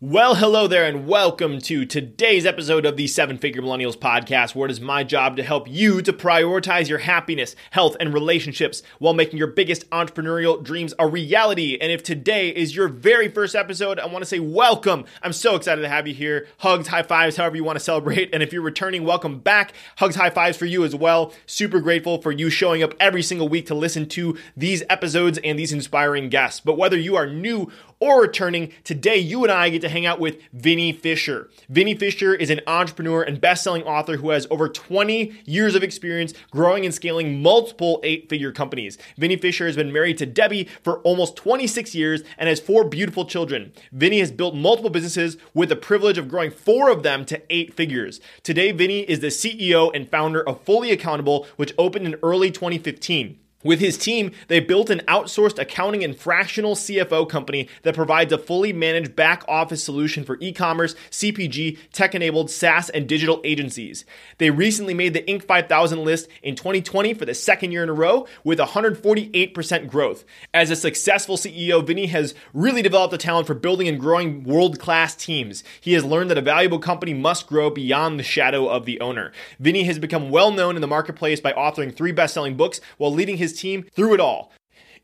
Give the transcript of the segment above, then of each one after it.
Well, hello there, and welcome to today's episode of the Seven Figure Millennials podcast, where it is my job to help you to prioritize your happiness, health, and relationships while making your biggest entrepreneurial dreams a reality. And if today is your very first episode, I want to say welcome. I'm so excited to have you here. Hugs, high fives, however you want to celebrate. And if you're returning, welcome back. Hugs, high fives for you as well. Super grateful for you showing up every single week to listen to these episodes and these inspiring guests. But whether you are new or returning, today you and I get to hang out with Vinnie Fisher. Vinnie Fisher is an entrepreneur and best-selling author who has over 20 years of experience growing and scaling multiple eight-figure companies. Vinnie Fisher has been married to Debbie for almost 26 years and has four beautiful children. Vinnie has built multiple businesses with the privilege of growing four of them to eight figures. Today, Vinnie is the CEO and founder of Fully Accountable, which opened in early 2015. With his team, they built an outsourced accounting and fractional CFO company that provides a fully managed back office solution for e commerce, CPG, tech enabled SaaS, and digital agencies. They recently made the Inc. 5000 list in 2020 for the second year in a row with 148% growth. As a successful CEO, Vinnie has really developed a talent for building and growing world class teams. He has learned that a valuable company must grow beyond the shadow of the owner. Vinnie has become well known in the marketplace by authoring three best selling books while leading his team through it all.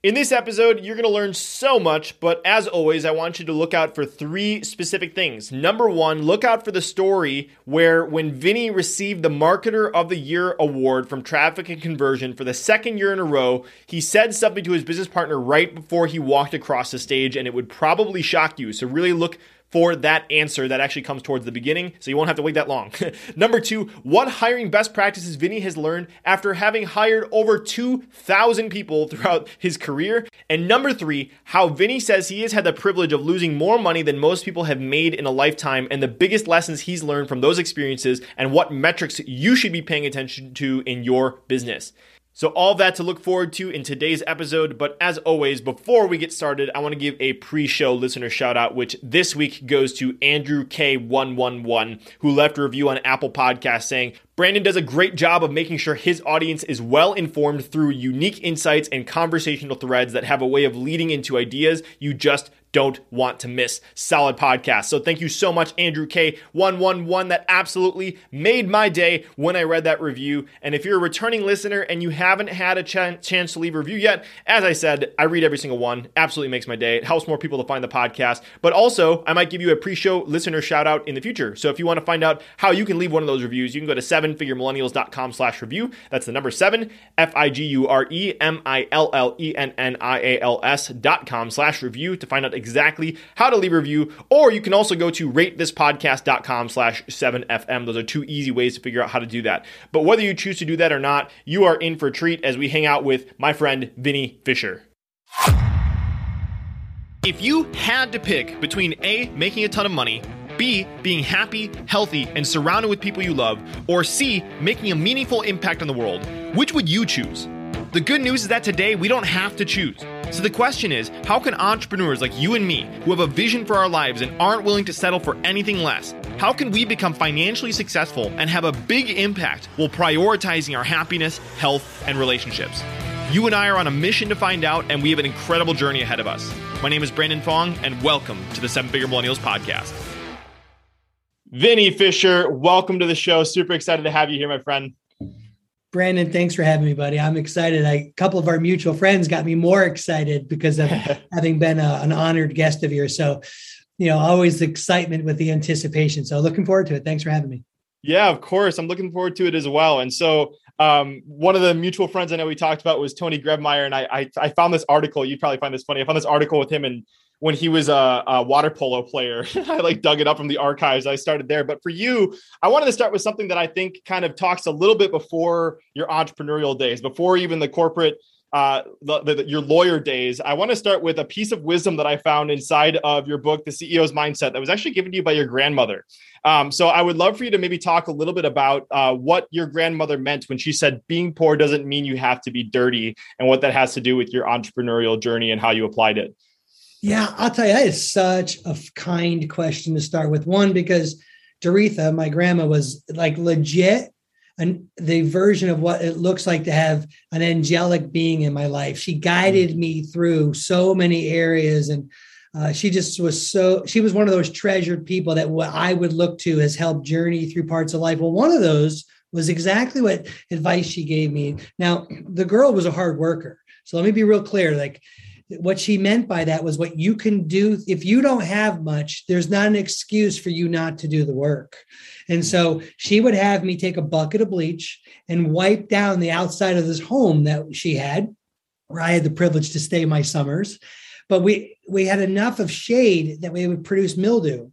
In this episode, you're going to learn so much, but as always, I want you to look out for three specific things. Number one, look out for the story where when Vinnie received the Marketer of the Year award from Traffic and Conversion for the second year in a row, he said something to his business partner right before he walked across the stage, and it would probably shock you. So really look for that answer that actually comes towards the beginning, so you won't have to wait that long. Number two, what hiring best practices Vinnie has learned after having hired over 2,000 people throughout his career. And number three, how Vinnie says he has had the privilege of losing more money than most people have made in a lifetime, and the biggest lessons he's learned from those experiences, and what metrics you should be paying attention to in your business. So, all that to look forward to in today's episode. But as always, before we get started, I want to give a pre show listener shout out, which this week goes to Andrew K111, who left a review on Apple Podcasts saying, Brandon does a great job of making sure his audience is well informed through unique insights and conversational threads that have a way of leading into ideas you just don't want to miss. Solid podcast. So thank you so much, Andrew K111. That absolutely made my day when I read that review. And if you're a returning listener and you haven't had a ch- chance to leave a review yet, as I said, I read every single one. Absolutely makes my day. It helps more people to find the podcast. But also, I might give you a pre show listener shout out in the future. So if you want to find out how you can leave one of those reviews, you can go to 7 sevenfiguremillennials.com slash review. That's the number seven, F-I-G-U-R-E-M-I-L-L-E-N-N-I-A-L-S dot com slash review to find out exactly how to leave a review. Or you can also go to ratethispodcast.com slash 7FM. Those are two easy ways to figure out how to do that. But whether you choose to do that or not, you are in for a treat as we hang out with my friend Vinnie Fisher. If you had to pick between A, making a ton of money, B, being happy, healthy, and surrounded with people you love, or C, making a meaningful impact on the world, which would you choose? The good news is that today we don't have to choose. So the question is how can entrepreneurs like you and me, who have a vision for our lives and aren't willing to settle for anything less, how can we become financially successful and have a big impact while prioritizing our happiness, health, and relationships? You and I are on a mission to find out, and we have an incredible journey ahead of us. My name is Brandon Fong, and welcome to the Seven Figure Millennials Podcast. Vinnie Fisher, welcome to the show. Super excited to have you here, my friend. Brandon, thanks for having me, buddy. I'm excited. I, a couple of our mutual friends got me more excited because of having been a, an honored guest of yours. So, you know, always excitement with the anticipation. So, looking forward to it. Thanks for having me. Yeah, of course. I'm looking forward to it as well. And so, um, one of the mutual friends I know we talked about was Tony Grebmeier, and I, I, I found this article. You'd probably find this funny. I found this article with him and when he was a, a water polo player. I like dug it up from the archives. I started there. But for you, I wanted to start with something that I think kind of talks a little bit before your entrepreneurial days, before even the corporate uh, the, the, your lawyer days, I want to start with a piece of wisdom that I found inside of your book, The CEO's Mindset, that was actually given to you by your grandmother. Um, so I would love for you to maybe talk a little bit about uh, what your grandmother meant when she said being poor doesn't mean you have to be dirty and what that has to do with your entrepreneurial journey and how you applied it. Yeah, I'll tell you, that is such a kind question to start with. One, because Doretha, my grandma, was like legit and the version of what it looks like to have an angelic being in my life. She guided me through so many areas and uh, she just was so she was one of those treasured people that what I would look to has helped journey through parts of life. Well, one of those was exactly what advice she gave me. Now, the girl was a hard worker. So let me be real clear. Like what she meant by that was what you can do. If you don't have much there's not an excuse for you not to do the work. And so she would have me take a bucket of bleach and wipe down the outside of this home that she had where i had the privilege to stay my summers. But we we had enough of shade that we would produce mildew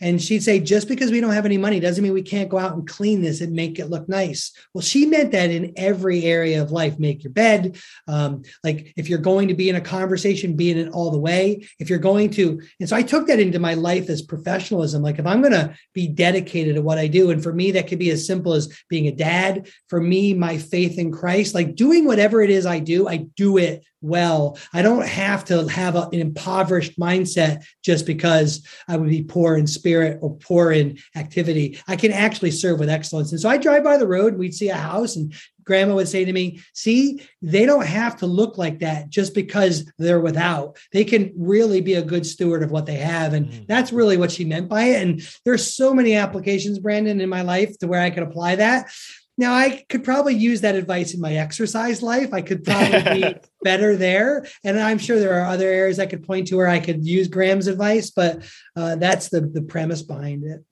and she'd say, just because we don't have any money doesn't mean we can't go out and clean this and make it look nice. Well, she meant that in every area of life. Make your bed. Um, like if you're going to be in a conversation, be in it all the way. If you're going to, and so I took that into my life as professionalism. Like if I'm going to be dedicated to what I do, and for me, that could be as simple as being a dad. For me, my faith in Christ, like doing whatever it is I do, I do it well. I don't have to have a, an impoverished mindset just because I would be poor in spirit or poor in activity. I can actually serve with excellence. And so I drive by the road, we'd see a house, and grandma would say to me, See, they don't have to look like that just because they're without. They can really be a good steward of what they have. And mm. that's really what she meant by it. And there's so many applications, Brandon, in my life to where I could apply that. Now, I could probably use that advice in my exercise life. I could probably be better there. And I'm sure there are other areas I could point to where I could use Graham's advice, but uh, that's the, the premise behind it.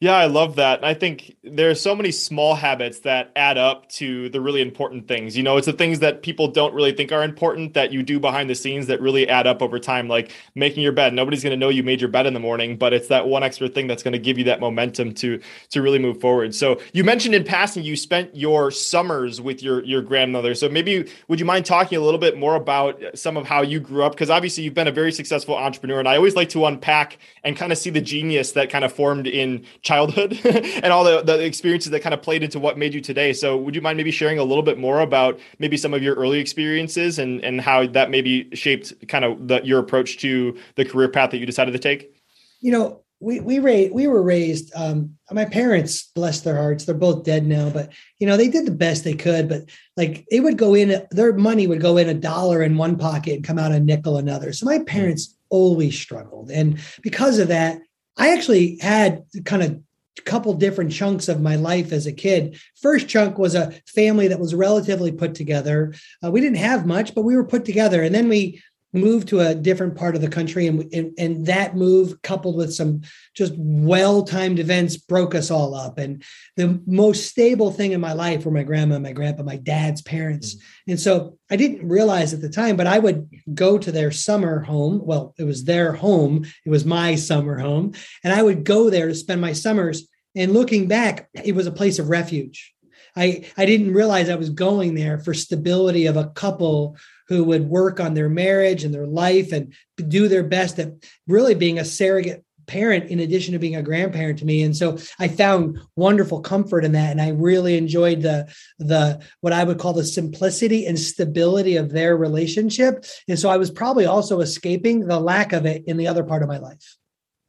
Yeah, I love that. And I think there are so many small habits that add up to the really important things. You know, it's the things that people don't really think are important that you do behind the scenes that really add up over time, like making your bed. Nobody's going to know you made your bed in the morning, but it's that one extra thing that's going to give you that momentum to to really move forward. So you mentioned in passing you spent your summers with your your grandmother. So maybe would you mind talking a little bit more about some of how you grew up? Because obviously you've been a very successful entrepreneur, and I always like to unpack and kind of see the genius that kind of formed in childhood and all the, the experiences that kind of played into what made you today. So would you mind maybe sharing a little bit more about maybe some of your early experiences and, and how that maybe shaped kind of the, your approach to the career path that you decided to take? You know, we we raised, we were raised um, my parents bless their hearts they're both dead now but you know they did the best they could but like it would go in their money would go in a dollar in one pocket and come out a nickel another so my parents always struggled and because of that I actually had kind of a couple different chunks of my life as a kid. First chunk was a family that was relatively put together. Uh, we didn't have much, but we were put together. And then we moved to a different part of the country and, and, and that move coupled with some just well-timed events broke us all up. And the most stable thing in my life were my grandma my grandpa my dad's parents. Mm-hmm. and so i didn't realize at the time but i would go to their summer home. Well it was their home. It was my summer home. And i would go there to spend my summers. And looking back it was a place of refuge. I, I didn't realize I was going there for stability of a couple who would work on their marriage and their life and do their best at really being a surrogate parent in addition to being a grandparent to me and so i found wonderful comfort in that and i really enjoyed the the what i would call the simplicity and stability of their relationship and so i was probably also escaping the lack of it in the other part of my life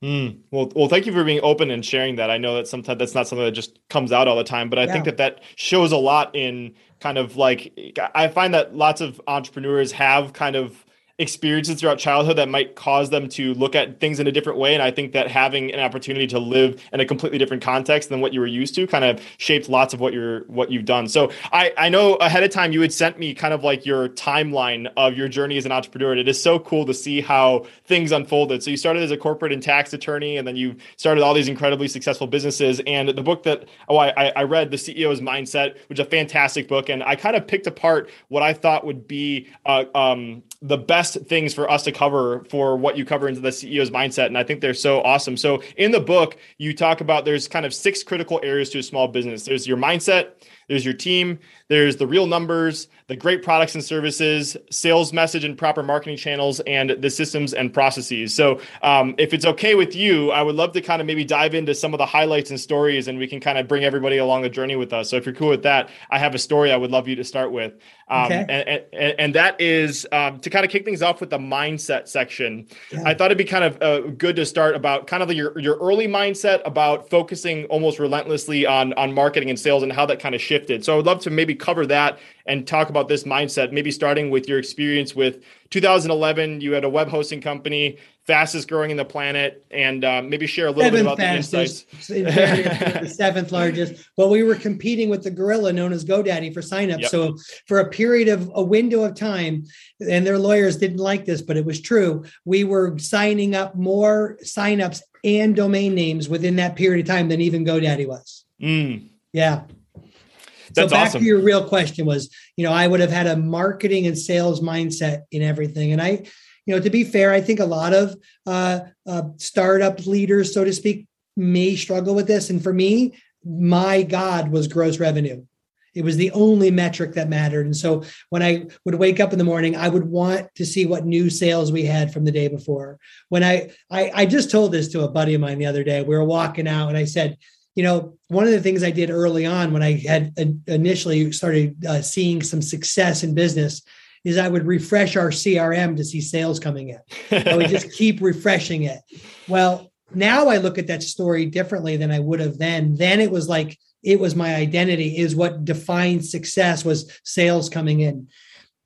Mm. Well, well, thank you for being open and sharing that. I know that sometimes that's not something that just comes out all the time, but I yeah. think that that shows a lot in kind of like I find that lots of entrepreneurs have kind of experiences throughout childhood that might cause them to look at things in a different way. And I think that having an opportunity to live in a completely different context than what you were used to kind of shaped lots of what you're what you've done. So I, I know ahead of time you had sent me kind of like your timeline of your journey as an entrepreneur. And it is so cool to see how things unfolded. So you started as a corporate and tax attorney, and then you started all these incredibly successful businesses. And the book that oh I, I read, The CEO's Mindset, which is a fantastic book. And I kind of picked apart what I thought would be uh, um, the best things for us to cover for what you cover into the CEO's mindset. And I think they're so awesome. So in the book, you talk about there's kind of six critical areas to a small business. There's your mindset, there's your team, there's the real numbers, the great products and services, sales message and proper marketing channels, and the systems and processes. So, um, if it's okay with you, I would love to kind of maybe dive into some of the highlights and stories, and we can kind of bring everybody along the journey with us. So, if you're cool with that, I have a story I would love you to start with. Um, okay. and, and, and, that is um, to kind of kick things off with the mindset section. Yeah. I thought it'd be kind of uh, good to start about kind of your, your early mindset about focusing almost relentlessly on, on marketing and sales and how that kind of shifted. So I would love to maybe cover that and talk about this mindset, maybe starting with your experience with 2011. You had a web hosting company, fastest growing in the planet, and uh, maybe share a little seventh bit about fastest, the insights. the seventh largest. Well, we were competing with the gorilla known as GoDaddy for signups. Yep. So for a period of a window of time, and their lawyers didn't like this, but it was true. We were signing up more signups and domain names within that period of time than even GoDaddy was. Mm. Yeah. That's so back awesome. to your real question was, you know, I would have had a marketing and sales mindset in everything. And I, you know, to be fair, I think a lot of uh, uh, startup leaders, so to speak, may struggle with this. And for me, my God was gross revenue. It was the only metric that mattered. And so when I would wake up in the morning, I would want to see what new sales we had from the day before. When I, I, I just told this to a buddy of mine the other day, we were walking out and I said, you know, one of the things I did early on when I had initially started uh, seeing some success in business is I would refresh our CRM to see sales coming in. I would just keep refreshing it. Well, now I look at that story differently than I would have then. Then it was like it was my identity, is what defined success was sales coming in.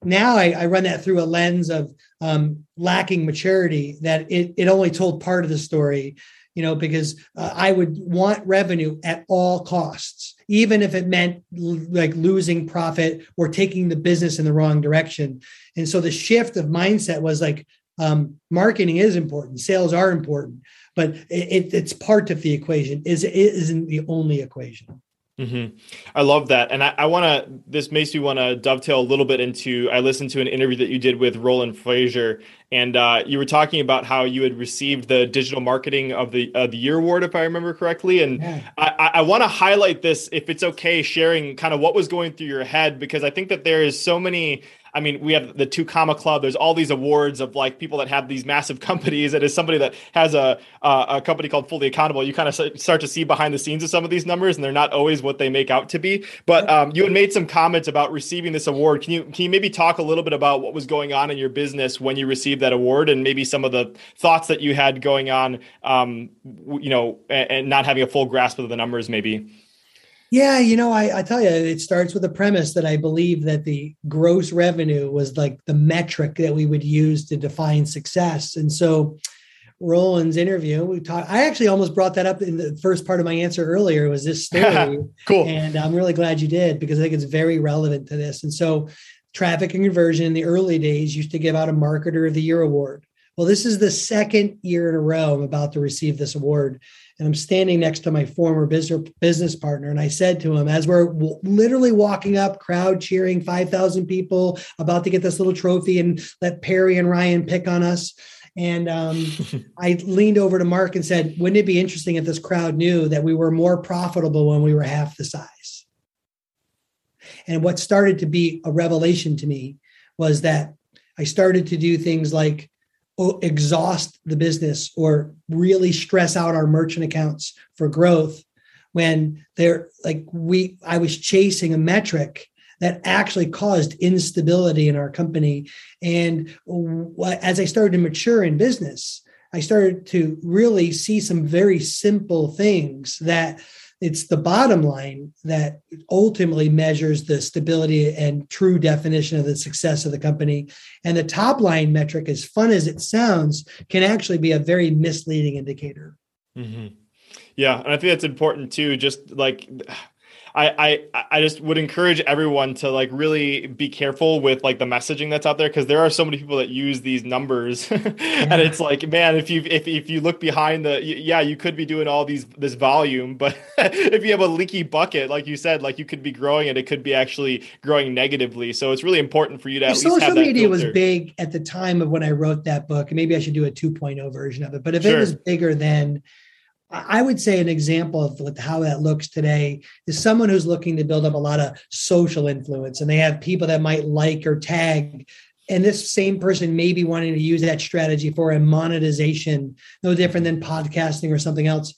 Now I, I run that through a lens of um, lacking maturity that it, it only told part of the story you know, because uh, I would want revenue at all costs, even if it meant l- like losing profit or taking the business in the wrong direction. And so the shift of mindset was like, um, marketing is important, sales are important, but it, it's part of the equation. Is it isn't the only equation. Mm-hmm. I love that. And I, I want to, this makes me want to dovetail a little bit into, I listened to an interview that you did with Roland Frasier, and uh, you were talking about how you had received the digital marketing of the, uh, the year award, if I remember correctly. And yeah. I, I want to highlight this, if it's okay, sharing kind of what was going through your head, because I think that there is so many I mean, we have the Two Comma Club. There's all these awards of like people that have these massive companies. And as somebody that has a uh, a company called Fully Accountable, you kind of start to see behind the scenes of some of these numbers, and they're not always what they make out to be. But um, you had made some comments about receiving this award. Can you can you maybe talk a little bit about what was going on in your business when you received that award, and maybe some of the thoughts that you had going on, um, you know, and, and not having a full grasp of the numbers, maybe. Yeah, you know, I, I, tell you, it starts with a premise that I believe that the gross revenue was like the metric that we would use to define success. And so Roland's interview, we talked, I actually almost brought that up in the first part of my answer earlier was this story. cool. And I'm really glad you did because I think it's very relevant to this. And so traffic and conversion in the early days used to give out a marketer of the year award. Well, this is the second year in a row I'm about to receive this award and I'm standing next to my former business business partner, and I said to him, as we're w- literally walking up, crowd cheering, five thousand people, about to get this little trophy, and let Perry and Ryan pick on us. And um, I leaned over to Mark and said, "Wouldn't it be interesting if this crowd knew that we were more profitable when we were half the size?" And what started to be a revelation to me was that I started to do things like exhaust the business or really stress out our merchant accounts for growth when they're like we i was chasing a metric that actually caused instability in our company. And as i started to mature in business i started to really see some very simple things that it's the bottom line that ultimately measures the stability and true definition of the success of the company. And the top line metric, as fun as it sounds, can actually be a very misleading indicator. Mm-hmm. Yeah, and I think that's important too. Just like I, I I just would encourage everyone to like really be careful with like the messaging that's out there because there are so many people that use these numbers. And it's mm-hmm. like man if you if, if you look behind the yeah you could be doing all these this volume but if you have a leaky bucket like you said like you could be growing it it could be actually growing negatively. So it's really important for you to at social least have media was big at the time of when I wrote that book and maybe I should do a 2.0 version of it but if sure. it was bigger then I would say an example of how that looks today is someone who's looking to build up a lot of social influence and they have people that might like or tag. And this same person may be wanting to use that strategy for a monetization, no different than podcasting or something else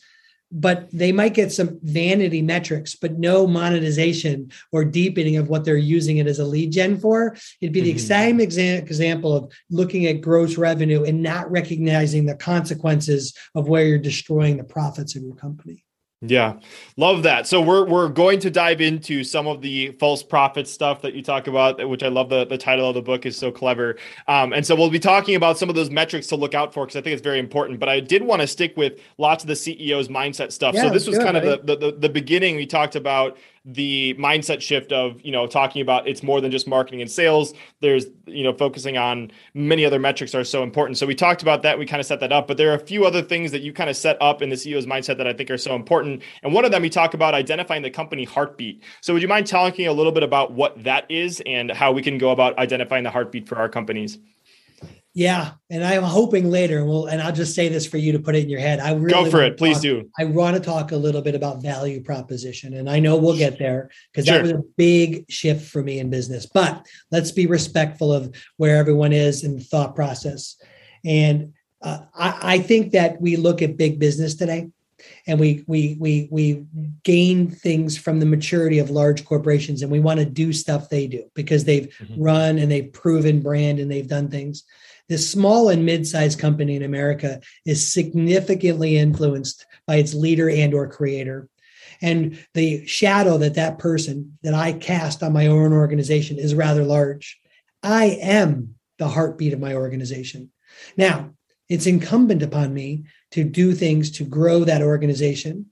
but they might get some vanity metrics, but no monetization or deepening of what they're using it as a lead gen for. It'd be the mm-hmm. same exa- example of looking at gross revenue and not recognizing the consequences of where you're destroying the profits of your company. Yeah, love that. So we're we're going to dive into some of the false profit stuff that you talk about, which I love. the The title of the book is so clever, um, and so we'll be talking about some of those metrics to look out for because I think it's very important. But I did want to stick with lots of the CEO's mindset stuff. Yeah, so this was good, kind right? of the, the the beginning. We talked about the mindset shift of you know talking about it's more than just marketing and sales. There's you know focusing on many other metrics are so important. So we talked about that. We kind of set that up but there are a few other things that you kind of set up in the ceo's mindset that i think are so important. And one of them we talk about identifying the company heartbeat. So would you mind talking a little bit about what that is and how we can go about identifying the heartbeat for our companies yeah, and I'm hoping later, and and I'll just say this for you to put it in your head. I really go for it, please do. I want to talk a little bit about value proposition, and I know we'll get there because sure. that was a big shift for me in business. But let's be respectful of where everyone is in the thought process. And uh, I, I think that we look at big business today, and we we we we gain things from the maturity of large corporations, and we want to do stuff they do because they've mm-hmm. run and they've proven brand and they've done things this small and mid-sized company in America is significantly influenced by its leader and or creator. And the shadow that that person that I cast on my own organization is rather large. I am the heartbeat of my organization. Now, it's incumbent upon me to do things to grow that organization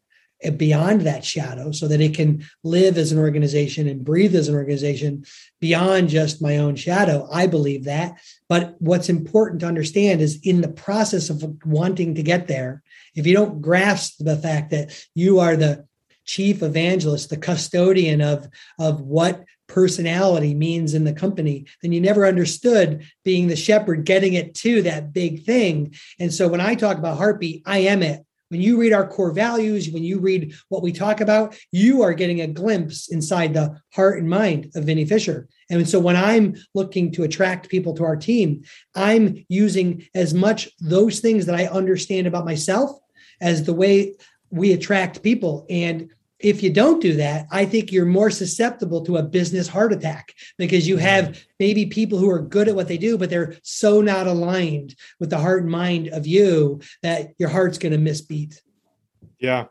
beyond that shadow so that it can live as an organization and breathe as an organization beyond just my own shadow. I believe that. But what's important to understand is in the process of wanting to get there, if you don't grasp the fact that you are the chief evangelist, the custodian of, of what personality means in the company, then you never understood being the shepherd, getting it to that big thing. And so when I talk about heartbeat, I am it. When you read our core values, when you read what we talk about, you are getting a glimpse inside the heart and mind of Vinnie Fisher. And so when I'm looking to attract people to our team, I'm using as much those things that I understand about myself as the way we attract people. And if you don't do that, I think you're more susceptible to a business heart attack because you have maybe people who are good at what they do, but they're so not aligned with the heart and mind of you that your heart's going to misbeat. Yeah.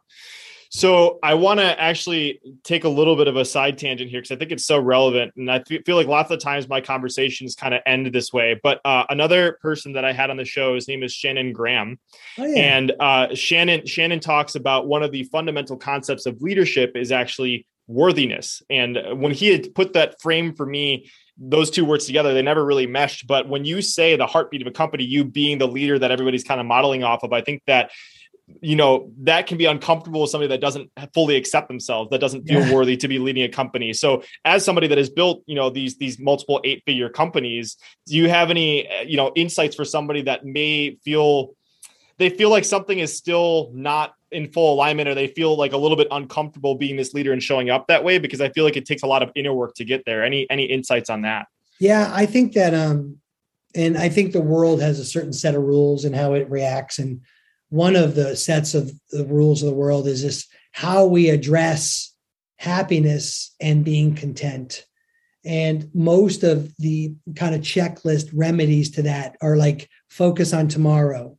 So I want to actually take a little bit of a side tangent here because I think it's so relevant, and I feel like lots of times my conversations kind of end this way. But uh, another person that I had on the show, his name is Shannon Graham, oh, yeah. and uh, Shannon Shannon talks about one of the fundamental concepts of leadership is actually worthiness. And when he had put that frame for me those two words together, they never really meshed. But when you say the heartbeat of a company, you being the leader that everybody's kind of modeling off of, I think that you know that can be uncomfortable with somebody that doesn't fully accept themselves that doesn't feel yeah. worthy to be leading a company. So as somebody that has built you know these these multiple eight figure companies do you have any you know insights for somebody that may feel they feel like something is still not in full alignment or they feel like a little bit uncomfortable being this leader and showing up that way? Because i feel like it takes a lot of inner work to get there. Any any insights on that? Yeah i think that um and i think the world has a certain set of rules and how it reacts and one of the sets of the rules of the world is this how we address happiness and being content. And most of the kind of checklist remedies to that are like focus on tomorrow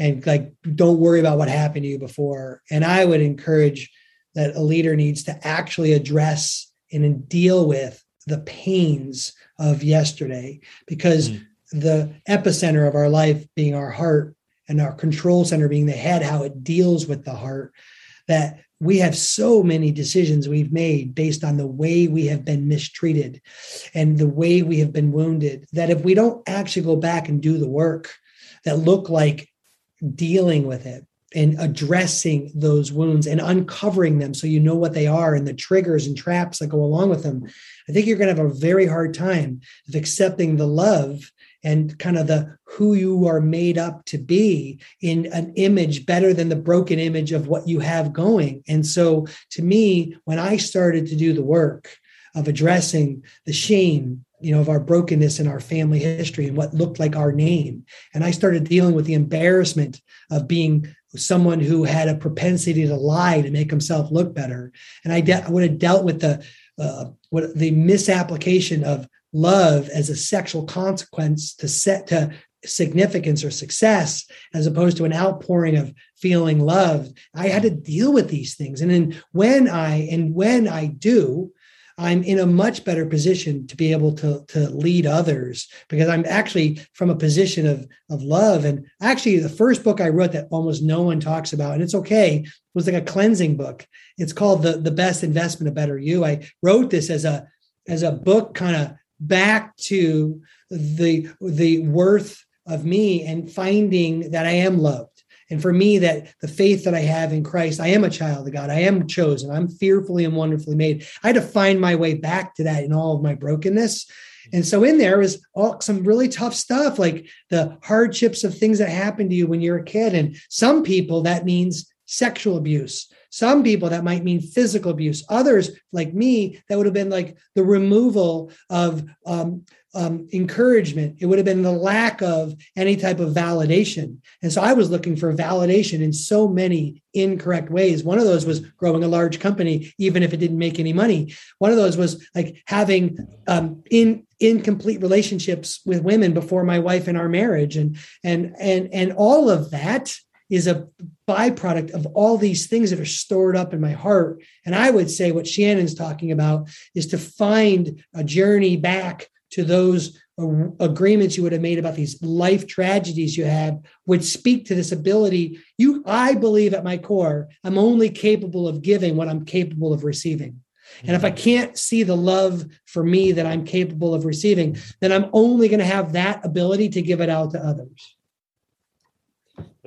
and like don't worry about what happened to you before. And I would encourage that a leader needs to actually address and deal with the pains of yesterday because mm. the epicenter of our life being our heart and our control center being the head, how it deals with the heart, that we have so many decisions we've made based on the way we have been mistreated and the way we have been wounded that if we don't actually go back and do the work that look like dealing with it and addressing those wounds and uncovering them so you know what they are and the triggers and traps that go along with them i think you're going to have a very hard time of accepting the love and kind of the who you are made up to be in an image better than the broken image of what you have going and so to me when i started to do the work of addressing the shame you know of our brokenness in our family history and what looked like our name and i started dealing with the embarrassment of being someone who had a propensity to lie to make himself look better. And I, de- I would have dealt with the uh, what the misapplication of love as a sexual consequence to set to significance or success as opposed to an outpouring of feeling loved i had to deal with these things and then when i and when i do I'm in a much better position to be able to, to lead others because I'm actually from a position of, of love. And actually, the first book I wrote that almost no one talks about, and it's okay, was like a cleansing book. It's called the, the Best Investment, a Better You. I wrote this as a as a book kind of back to the the worth of me and finding that I am loved and for me, that the faith that I have in Christ, I am a child of God. I am chosen. I'm fearfully and wonderfully made. I had to find my way back to that in all of my brokenness. And so in there was all some really tough stuff, like the hardships of things that happen to you when you're a kid. And some people that means sexual abuse. Some people that might mean physical abuse. Others, like me, that would have been like the removal of um, um, encouragement. It would have been the lack of any type of validation. And so I was looking for validation in so many incorrect ways. One of those was growing a large company, even if it didn't make any money. One of those was like having um, in incomplete relationships with women before my wife and our marriage, and and and and all of that is a byproduct of all these things that are stored up in my heart. And I would say what Shannon's talking about is to find a journey back to those agreements you would have made about these life tragedies you had would speak to this ability you i believe at my core i'm only capable of giving what i'm capable of receiving and if i mm-hmm. can't see the love for me that i'm capable of receiving then i'm only going to have that ability to give it out to others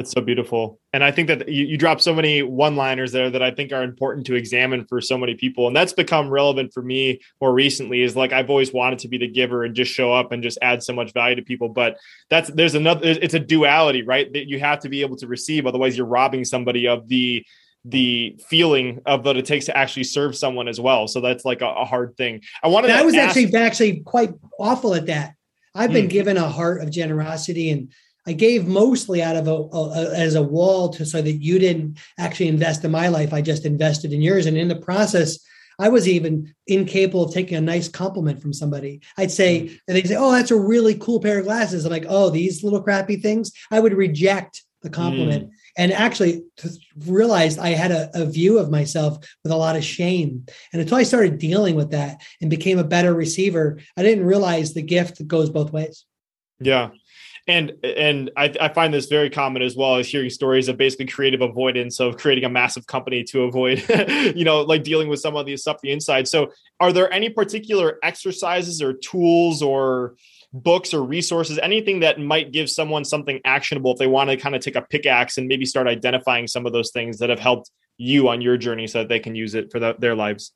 that's so beautiful. And I think that you, you drop so many one liners there that I think are important to examine for so many people. And that's become relevant for me more recently is like I've always wanted to be the giver and just show up and just add so much value to people. But that's there's another it's a duality, right? That you have to be able to receive. Otherwise, you're robbing somebody of the the feeling of what it takes to actually serve someone as well. So that's like a, a hard thing. I wanted I was ask- actually actually quite awful at that. I've been mm. given a heart of generosity and I gave mostly out of a, a, as a wall to so that you didn't actually invest in my life. I just invested in yours, and in the process, I was even incapable of taking a nice compliment from somebody. I'd say, mm. and they'd say, "Oh, that's a really cool pair of glasses." I'm like, "Oh, these little crappy things." I would reject the compliment, mm. and actually realized I had a, a view of myself with a lot of shame. And until I started dealing with that and became a better receiver, I didn't realize the gift goes both ways. Yeah, and and I, I, find this very common as well as hearing stories of basically creative avoidance of creating a massive company to avoid you know like dealing with some of the stuff the inside. So are there any particular exercises or tools or books or resources anything that might give someone something actionable if they want to kind of take a pickaxe and maybe start identifying some of those things that have helped you on your journey so that they can use it for the, their lives?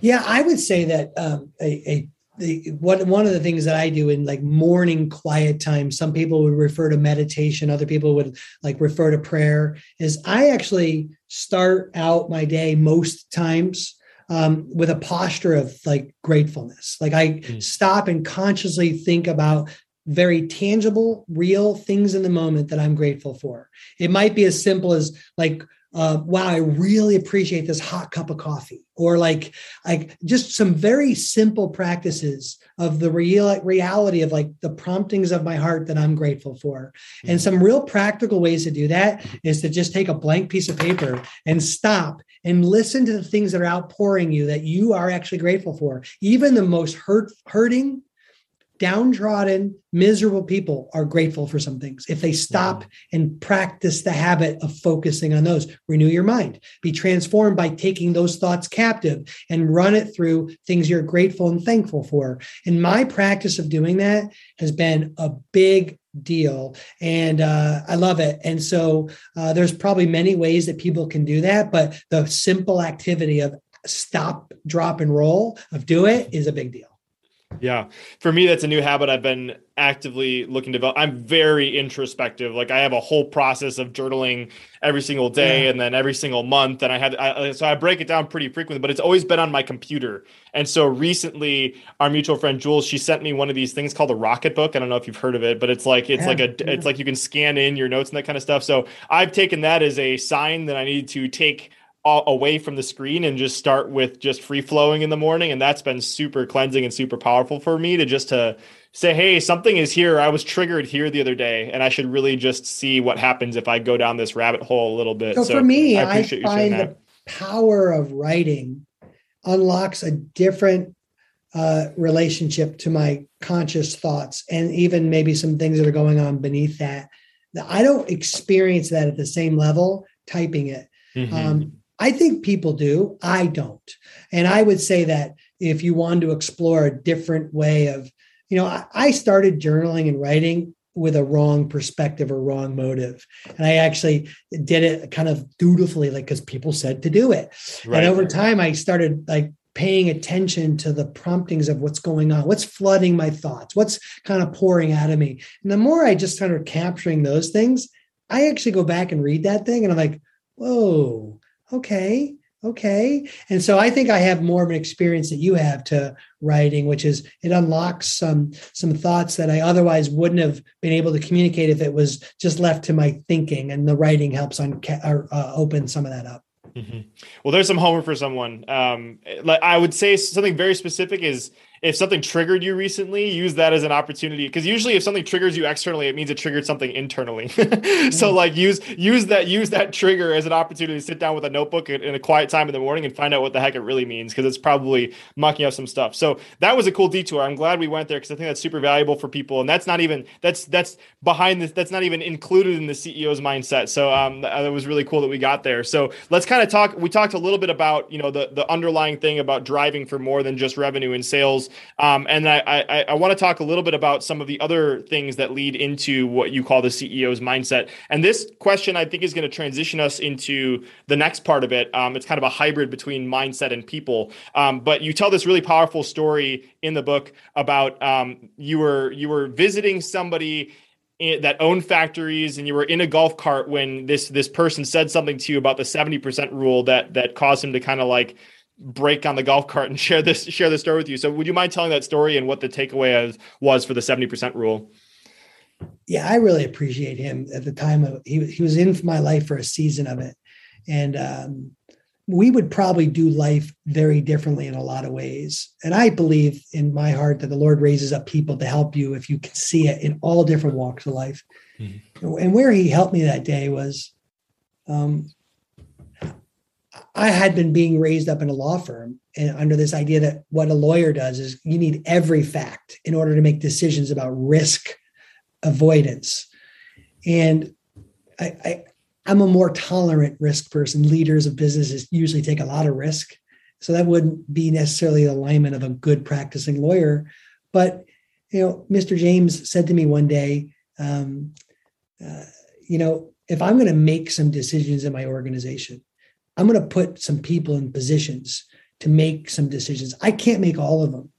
Yeah i would say that um, a, a the what one of the things that I do in like morning quiet time, some people would refer to meditation, other people would like refer to prayer, is I actually start out my day most times um, with a posture of like gratefulness. Like I mm. stop and consciously think about very tangible, real things in the moment that I'm grateful for. It might be as simple as like uh, wow, I really appreciate this hot cup of coffee, or like, like just some very simple practices of the real reality of like the promptings of my heart that I'm grateful for. Mm-hmm. And some real practical ways to do that is to just take a blank piece of paper and stop and listen to the things that are outpouring you that you are actually grateful for. Even the most hurt, hurting, downtrodden, miserable people are grateful for some things. If they stop wow. and practice the habit of focusing on those, renew your mind, be transformed by taking those thoughts captive and run it through things you're grateful and thankful for. And my practice of doing that has been a big deal and uh, i love it and so uh, there's probably many ways that people can do that but the simple activity of stop drop and roll of do it is a big deal yeah. For me, that's a new habit I've been actively looking to develop. I'm very introspective. Like I have a whole process of journaling every single day yeah. and then every single month. And I had, I, so I break it down pretty frequently, but it's always been on my computer. And so recently our mutual friend Jules, she sent me one of these things called a rocket book. I don't know if you've heard of it, but it's like, it's yeah. like a, it's like you can scan in your notes and that kind of stuff. So I've taken that as a sign that I need to take away from the screen and just start with just free flowing in the morning. And that's been super cleansing and super powerful for me to just to say hey something is here. I was triggered here the other day and i should really just see what happens if i go down this rabbit hole a little bit. So, so for me i, I find the power of writing unlocks a different uh, relationship to my conscious thoughts and even maybe some things that are going on beneath that. I don't experience that at the same level typing it. Mm-hmm. um, I think people do. I don't. And I would say that if you want to explore a different way of, you know, I, I started journaling and writing with a wrong perspective or wrong motive. And I actually did it kind of dutifully, like because people said to do it. Right. And over time, I started like paying attention to the promptings of what's going on, what's flooding my thoughts, what's kind of pouring out of me. And the more I just started capturing those things, I actually go back and read that thing and I'm like, whoa, okay okay. And so i think i have more of an experience that you have to writing which is it unlocks some some thoughts that i otherwise wouldn't have been able to communicate if it was just left to my thinking. And the writing helps on or, uh, open some of that up. Mm-hmm. well there's some homework for someone. Um, i would say something very specific is if something triggered you recently, use that as an opportunity. Because usually, if something triggers you externally, it means it triggered something internally. so, like use use that use that trigger as an opportunity to sit down with a notebook in a quiet time in the morning and find out what the heck it really means. Because it's probably mucking up some stuff. So that was a cool detour. I'm glad we went there because I think that's super valuable for people. And that's not even that's that's behind this. That's not even included in the CEO's mindset. So um, that was really cool that we got there. So let's kind of talk. We talked a little bit about you know the the underlying thing about driving for more than just revenue and sales. Um, and I, I, I want to talk a little bit about some of the other things that lead into what you call the CEO's mindset. And this question, I think, is going to transition us into the next part of it. Um, it's kind of a hybrid between mindset and people. Um, but you tell this really powerful story in the book about um, you were you were visiting somebody that owned factories and you were in a golf cart when this this person said something to you about the 70% rule that that caused him to kind of like break on the golf cart and share this share the story with you. So would you mind telling that story and what the takeaway was for the 70% rule? Yeah, I really appreciate him at the time of he, he was in my life for a season of it. And um, we would probably do life very differently in a lot of ways. And I believe in my heart that the Lord raises up people to help you if you can see it in all different walks of life. Mm-hmm. And where he helped me that day was um, I had been being raised up in a law firm and under this idea that what a lawyer does is you need every fact in order to make decisions about risk avoidance. And I, I I'm a more tolerant risk person. Leaders of businesses usually take a lot of risk. So that wouldn't be necessarily the alignment of a good practicing lawyer. But, you know, Mr. James said to me one day, um, uh, you know, if I'm going to make some decisions in my organization, I'm going to put some people in positions to make some decisions. I can't make all of them,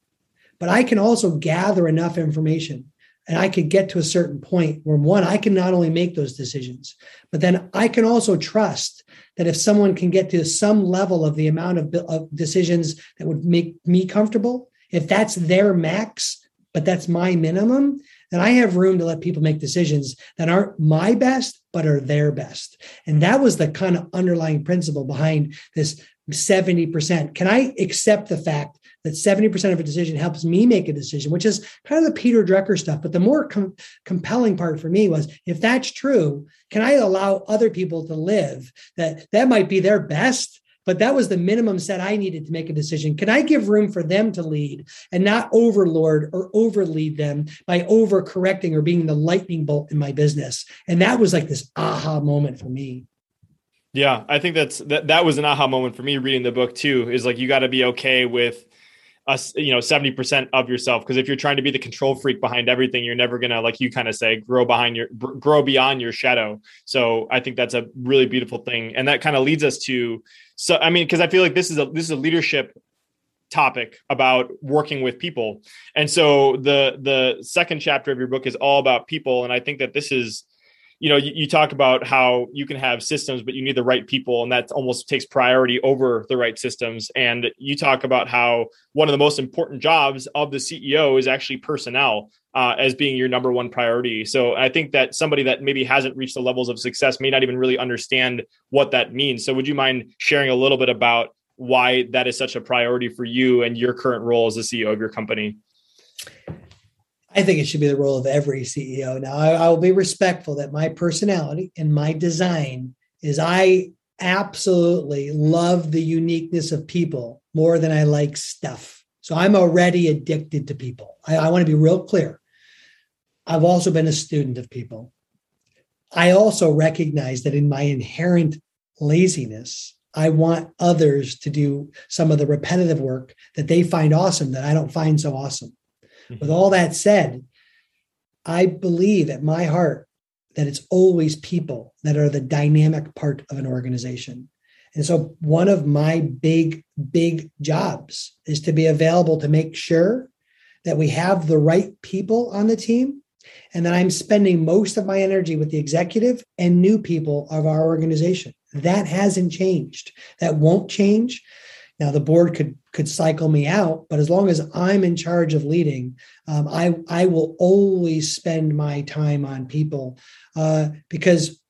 but I can also gather enough information and I could get to a certain point where one, I can not only make those decisions, but then I can also trust that if someone can get to some level of the amount of, of decisions that would make me comfortable, if that's their max, but that's my minimum, then I have room to let people make decisions that aren't my best, but are their best. And that was the kind of underlying principle behind this 70%. Can I accept the fact that 70% of a decision helps me make a decision, which is kind of the Peter Drucker stuff. But the more com- compelling part for me was if that's true, can I allow other people to live that that might be their best? But that was the minimum set I needed to make a decision. Can I give room for them to lead and not overlord or overlead them by overcorrecting or being the lightning bolt in my business? And that was like this aha moment for me. Yeah, I think that's that that was an aha moment for me reading the book too. Is like you got to be okay with us, you know, 70% of yourself because if you're trying to be the control freak behind everything, you're never going to like you kind of say grow behind your grow beyond your shadow. So, I think that's a really beautiful thing and that kind of leads us to so I mean because I feel like this is a this is a leadership topic about working with people. And so the the second chapter of your book is all about people. And I think that this is you know you, you, talk about how you can have systems but you need the right people. And that almost takes priority over the right systems. And you talk about how one of the most important jobs of the ceo is actually personnel uh, as being your number one priority so i think that somebody that maybe hasn't reached the levels of success may not even really understand what that means so would you mind sharing a little bit about why that is such a priority for you and your current role as the ceo of your company I think it should be the role of every CEO. Now, I, I will be respectful that my personality and my design is I absolutely love the uniqueness of people more than I like stuff. So I'm already addicted to people. I, I want to be real clear. I've also been a student of people. I also recognize that in my inherent laziness, I want others to do some of the repetitive work that they find awesome that I don't find so awesome. Mm-hmm. With all that said, I believe at my heart that it's always people that are the dynamic part of an organization. And so, one of my big, big jobs is to be available to make sure that we have the right people on the team and that I'm spending most of my energy with the executive and new people of our organization. That hasn't changed. That won't change. Now the board could could cycle me out, but as long as I'm in charge of leading, um, I I will always spend my time on people uh, because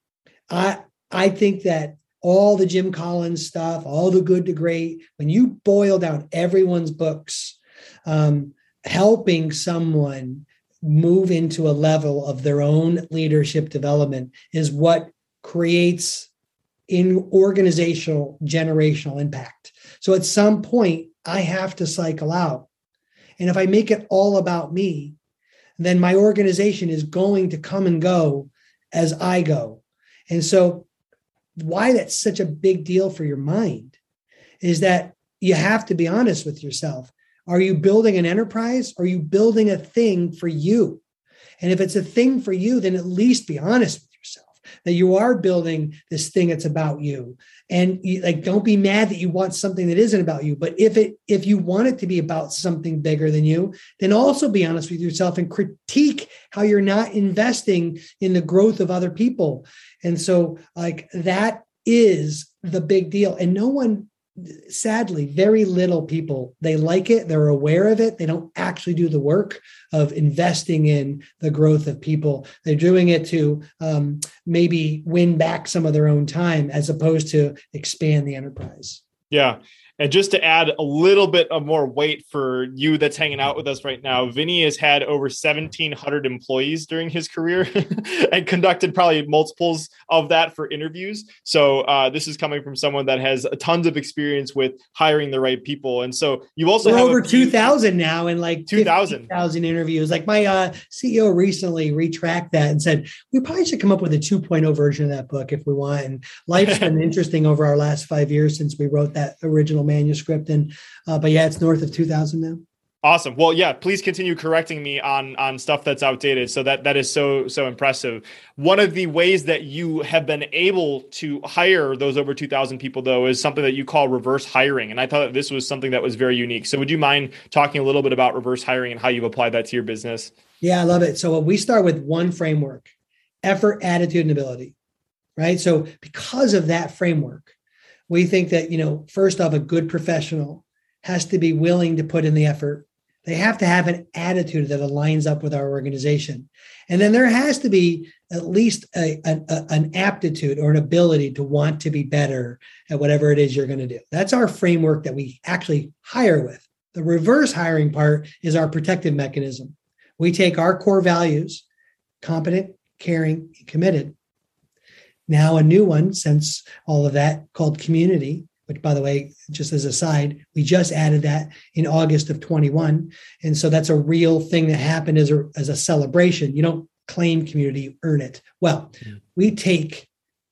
I I think that all the Jim Collins stuff, all the good to great, when you boil down everyone's books, um, helping someone move into a level of their own leadership development is what creates in organizational generational impact. So at some point, I have to cycle out. And if I make it all about me, then my organization is going to come and go as I go. And so, why that's such a big deal for your mind is that you have to be honest with yourself. Are you building an enterprise? Are you building a thing for you? And if it's a thing for you, then at least be honest with yourself that you are building this thing that's about you and you, like don't be mad that you want something that isn't about you but if it if you want it to be about something bigger than you then also be honest with yourself and critique how you're not investing in the growth of other people and so like that is the big deal and no one sadly very little people they like it they're aware of it they don't actually do the work of investing in the growth of people. They're doing it to um, maybe win back some of their own time as opposed to expand the enterprise. Yeah and just to add a little bit of more weight for you that's hanging out with us right now, Vinnie has had over 1,700 employees during his career and conducted probably multiples of that for interviews. So uh, this is coming from someone that has tons of experience with hiring the right people. And so you also We're have over 2,000 now in like 2,000 interviews. Like my uh, CEO recently retract that and said, we probably should come up with a 2.0 version of that book if we want. And life's been interesting over our last five years since we wrote that original manuscript. And uh, but yeah, it's north of two thousand now. Awesome. Well, yeah, please continue correcting me on on stuff that's outdated. So that that is so so impressive. One of the ways that you have been able to hire those over 2000 people though is something that you call reverse hiring and I thought that this was something that was very unique. So would you mind talking a little bit about reverse hiring and how you've applied that to your business? Yeah, I love it. So we start with one framework. Effort, attitude and ability. Right? So because of that framework, we think that you know first off a good professional has to be willing to put in the effort They have to have an attitude that aligns up with our organization. And then there has to be at least a, a, a, an aptitude or an ability to want to be better at whatever it is you're going to do. That's our framework that we actually hire with. The reverse hiring part is our protective mechanism. We take our core values competent, caring, committed. Now, a new one since all of that called community, which by the way, just as a side, we just added that in August of 21. And so that's a real thing that happened as a, as a celebration. You don't claim community, you earn it. Well, mm. we take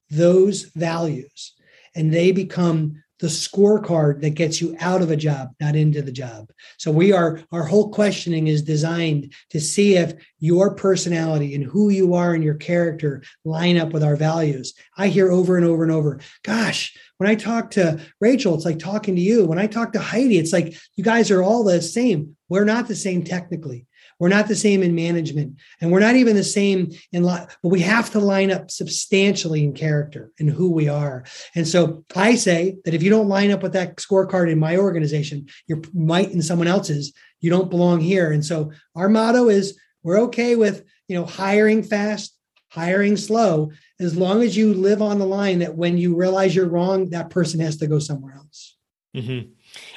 those values and they become the scorecard that gets you out of a job, not into the job. So we are, our whole questioning is designed to see if your personality and who you are and your character line up with our values. I hear over and over and over, gosh, when I talk to Rachel, it's like talking to you. When I talk to Heidi, it's like you guys are all the same. We're not the same technically. We're not the same in management, and we're not even the same in life, but we have to line up substantially in character and who we are. And so I say that if you don't line up with that scorecard in my organization, you might in someone else's, you don't belong here. And so our motto is we're okay with, you know, hiring fast, hiring slow, as long as you live on the line that when you realize you're wrong, that person has to go somewhere else. Mm-hmm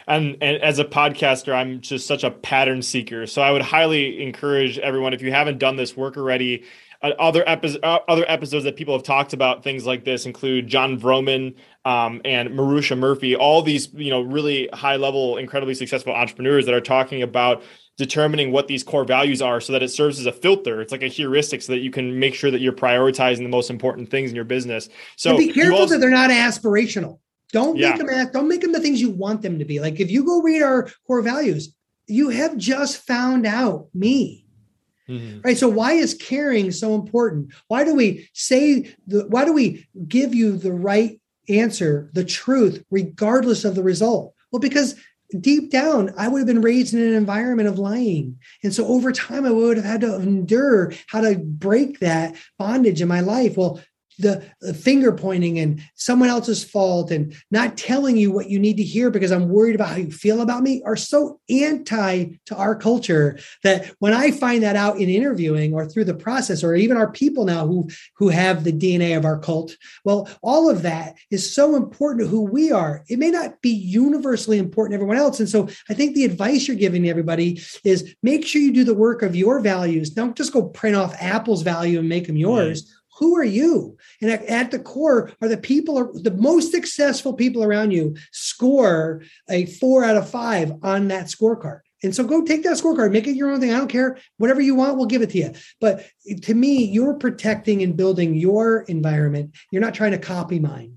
and, and as a podcaster, I'm just such a pattern seeker. So I would highly encourage everyone if you haven't done this work already. Uh, other episodes, uh, other episodes that people have talked about things like this include Jon Vroman um, and Marusha Murphy. All these, you know, really high level, incredibly successful entrepreneurs that are talking about determining what these core values are, so that it serves as a filter. It's like a heuristic, so that you can make sure that you're prioritizing the most important things in your business. So and be careful also- that they're not aspirational. Don't yeah. make them act, don't make them the things you want them to be. Like if you go read our core values, you have just found out me. Mm-hmm. Right. So why is caring so important? Why do we say the why do we give you the right answer, the truth, regardless of the result? Well, because deep down, I would have been raised in an environment of lying. And so over time, I would have had to endure how to break that bondage in my life. Well, the, the, finger pointing and someone else's fault and not telling you what you need to hear because I'm worried about how you feel about me are so anti to our culture that when I find that out in interviewing or through the process or even our people now who who have the DNA of our cult, well, all of that is so important to who we are. It may not be universally important to everyone else. And so I think the advice you're giving to everybody is make sure you do the work of your values. Don't just go print off Apple's value and make them yours. Who are you? And at, at, the core are the people are the most successful people around you score a four out of five on that scorecard. And so go take that scorecard make it your own thing. I don't care. Whatever you want we'll give it to you. But to me you're protecting and building your environment. You're not trying to copy mine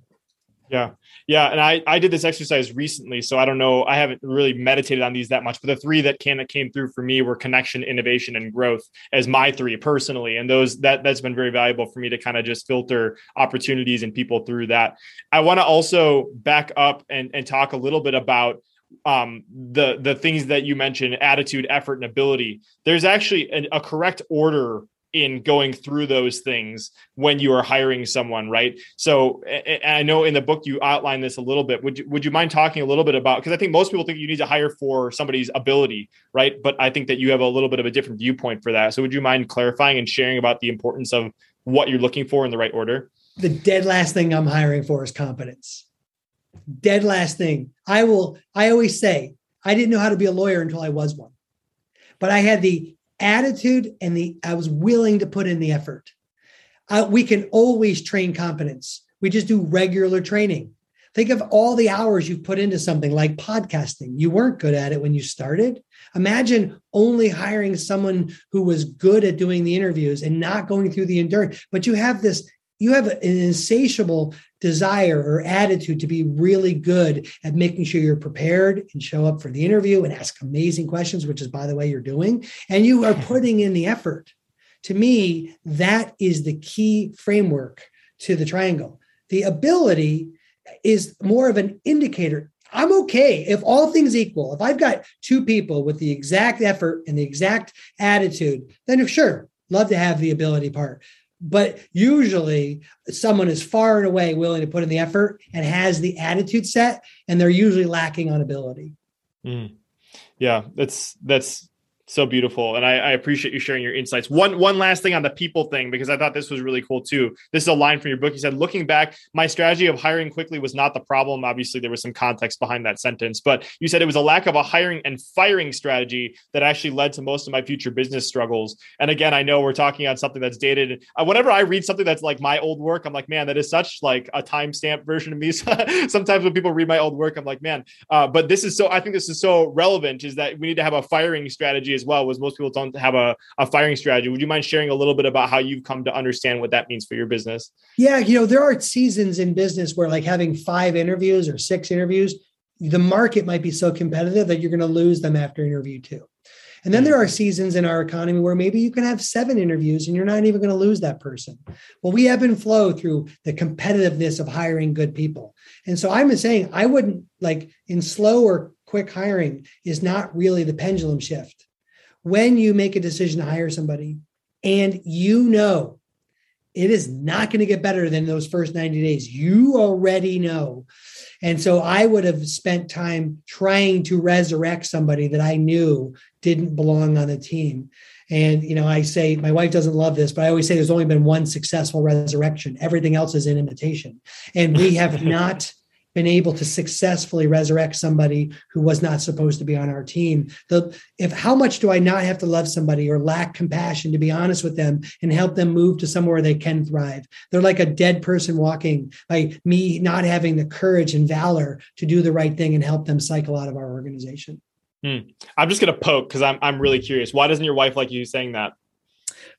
yeah. Yeah. And I, I did this exercise recently. So I don't know. I haven't really meditated on these that much, but the three that came, that came through for me were connection, innovation, and growth as my three personally. And those that that's been very valuable for me to kind of just filter opportunities and people through that. I want to also back up and, and talk a little bit about um the the things that you mentioned attitude effort and ability there's actually a, a correct order in going through those things when you are hiring someone right? So i know in the book you outline this a little bit. Would you would you mind talking a little bit about because i think most people think you need to hire for somebody's ability right? But i think that you have a little bit of a different viewpoint for that. So would you mind clarifying and sharing about the importance of what you're looking for in the right order? The dead last thing i'm hiring for is competence. Dead last thing. I will i always say i didn't know how to be a lawyer until i was one. But i had the attitude and the I was willing to put in the effort. Uh, we can always train competence. We just do regular training. Think of all the hours you've put into something like podcasting. You weren't good at it when you started. Imagine only hiring someone who was good at doing the interviews and not going through the endurance, but you have this you have an insatiable desire or attitude to be really good at making sure you're prepared and show up for the interview and ask amazing questions, which is, by the way, you're doing, and you are putting in the effort. To me, that is the key framework to the triangle. The ability is more of an indicator. I'm okay if all things equal. If I've got two people with the exact effort and the exact attitude, then sure, love to have the ability part. But usually, someone is far and away willing to put in the effort and has the attitude set, and they're usually lacking on ability. Mm. Yeah, that's that's so beautiful. And I, I, appreciate you sharing your insights. One one last thing on the people thing because i thought this was really cool too. This is a line from your book. You said looking back my strategy of hiring quickly was not the problem. Obviously there was some context behind that sentence but you said it was a lack of a hiring and firing strategy that actually led to most of my future business struggles. And again i know we're talking on something that's dated. Uh, whenever i read something that's like my old work i'm like man that is such like a timestamp version of me. Sometimes when people read my old work i'm like man uh, but this is so i think this is so relevant is that we need to have a firing strategy as well was most people don't have a, a firing strategy. Would you mind sharing a little bit about how you've come to understand what that means for your business? Yeah, you know, there are seasons in business where like having five interviews or six interviews, the market might be so competitive that you're going to lose them after interview two. And then hmm. there are seasons in our economy where maybe you can have seven interviews and you're not even going to lose that person. Well, we ebb and flow through the competitiveness of hiring good people. And so I'm saying I wouldn't like in slow or quick hiring is not really the pendulum shift when you make a decision to hire somebody and you know it is not going to get better than those first 90 days, you already know. And so I would have spent time trying to resurrect somebody that I knew didn't belong on the team. And, you know, I say, my wife doesn't love this, but I always say there's only been one successful resurrection. Everything else is an imitation. And we have not been able to successfully resurrect somebody who was not supposed to be on our team. The if how much do i not have to love somebody or lack compassion to be honest with them and help them move to somewhere they can thrive? They're like a dead person walking by me not having the courage and valor to do the right thing and help them cycle out of our organization. Hmm. i'm just going to poke because I'm, I'm really curious. Why doesn't your wife like you saying that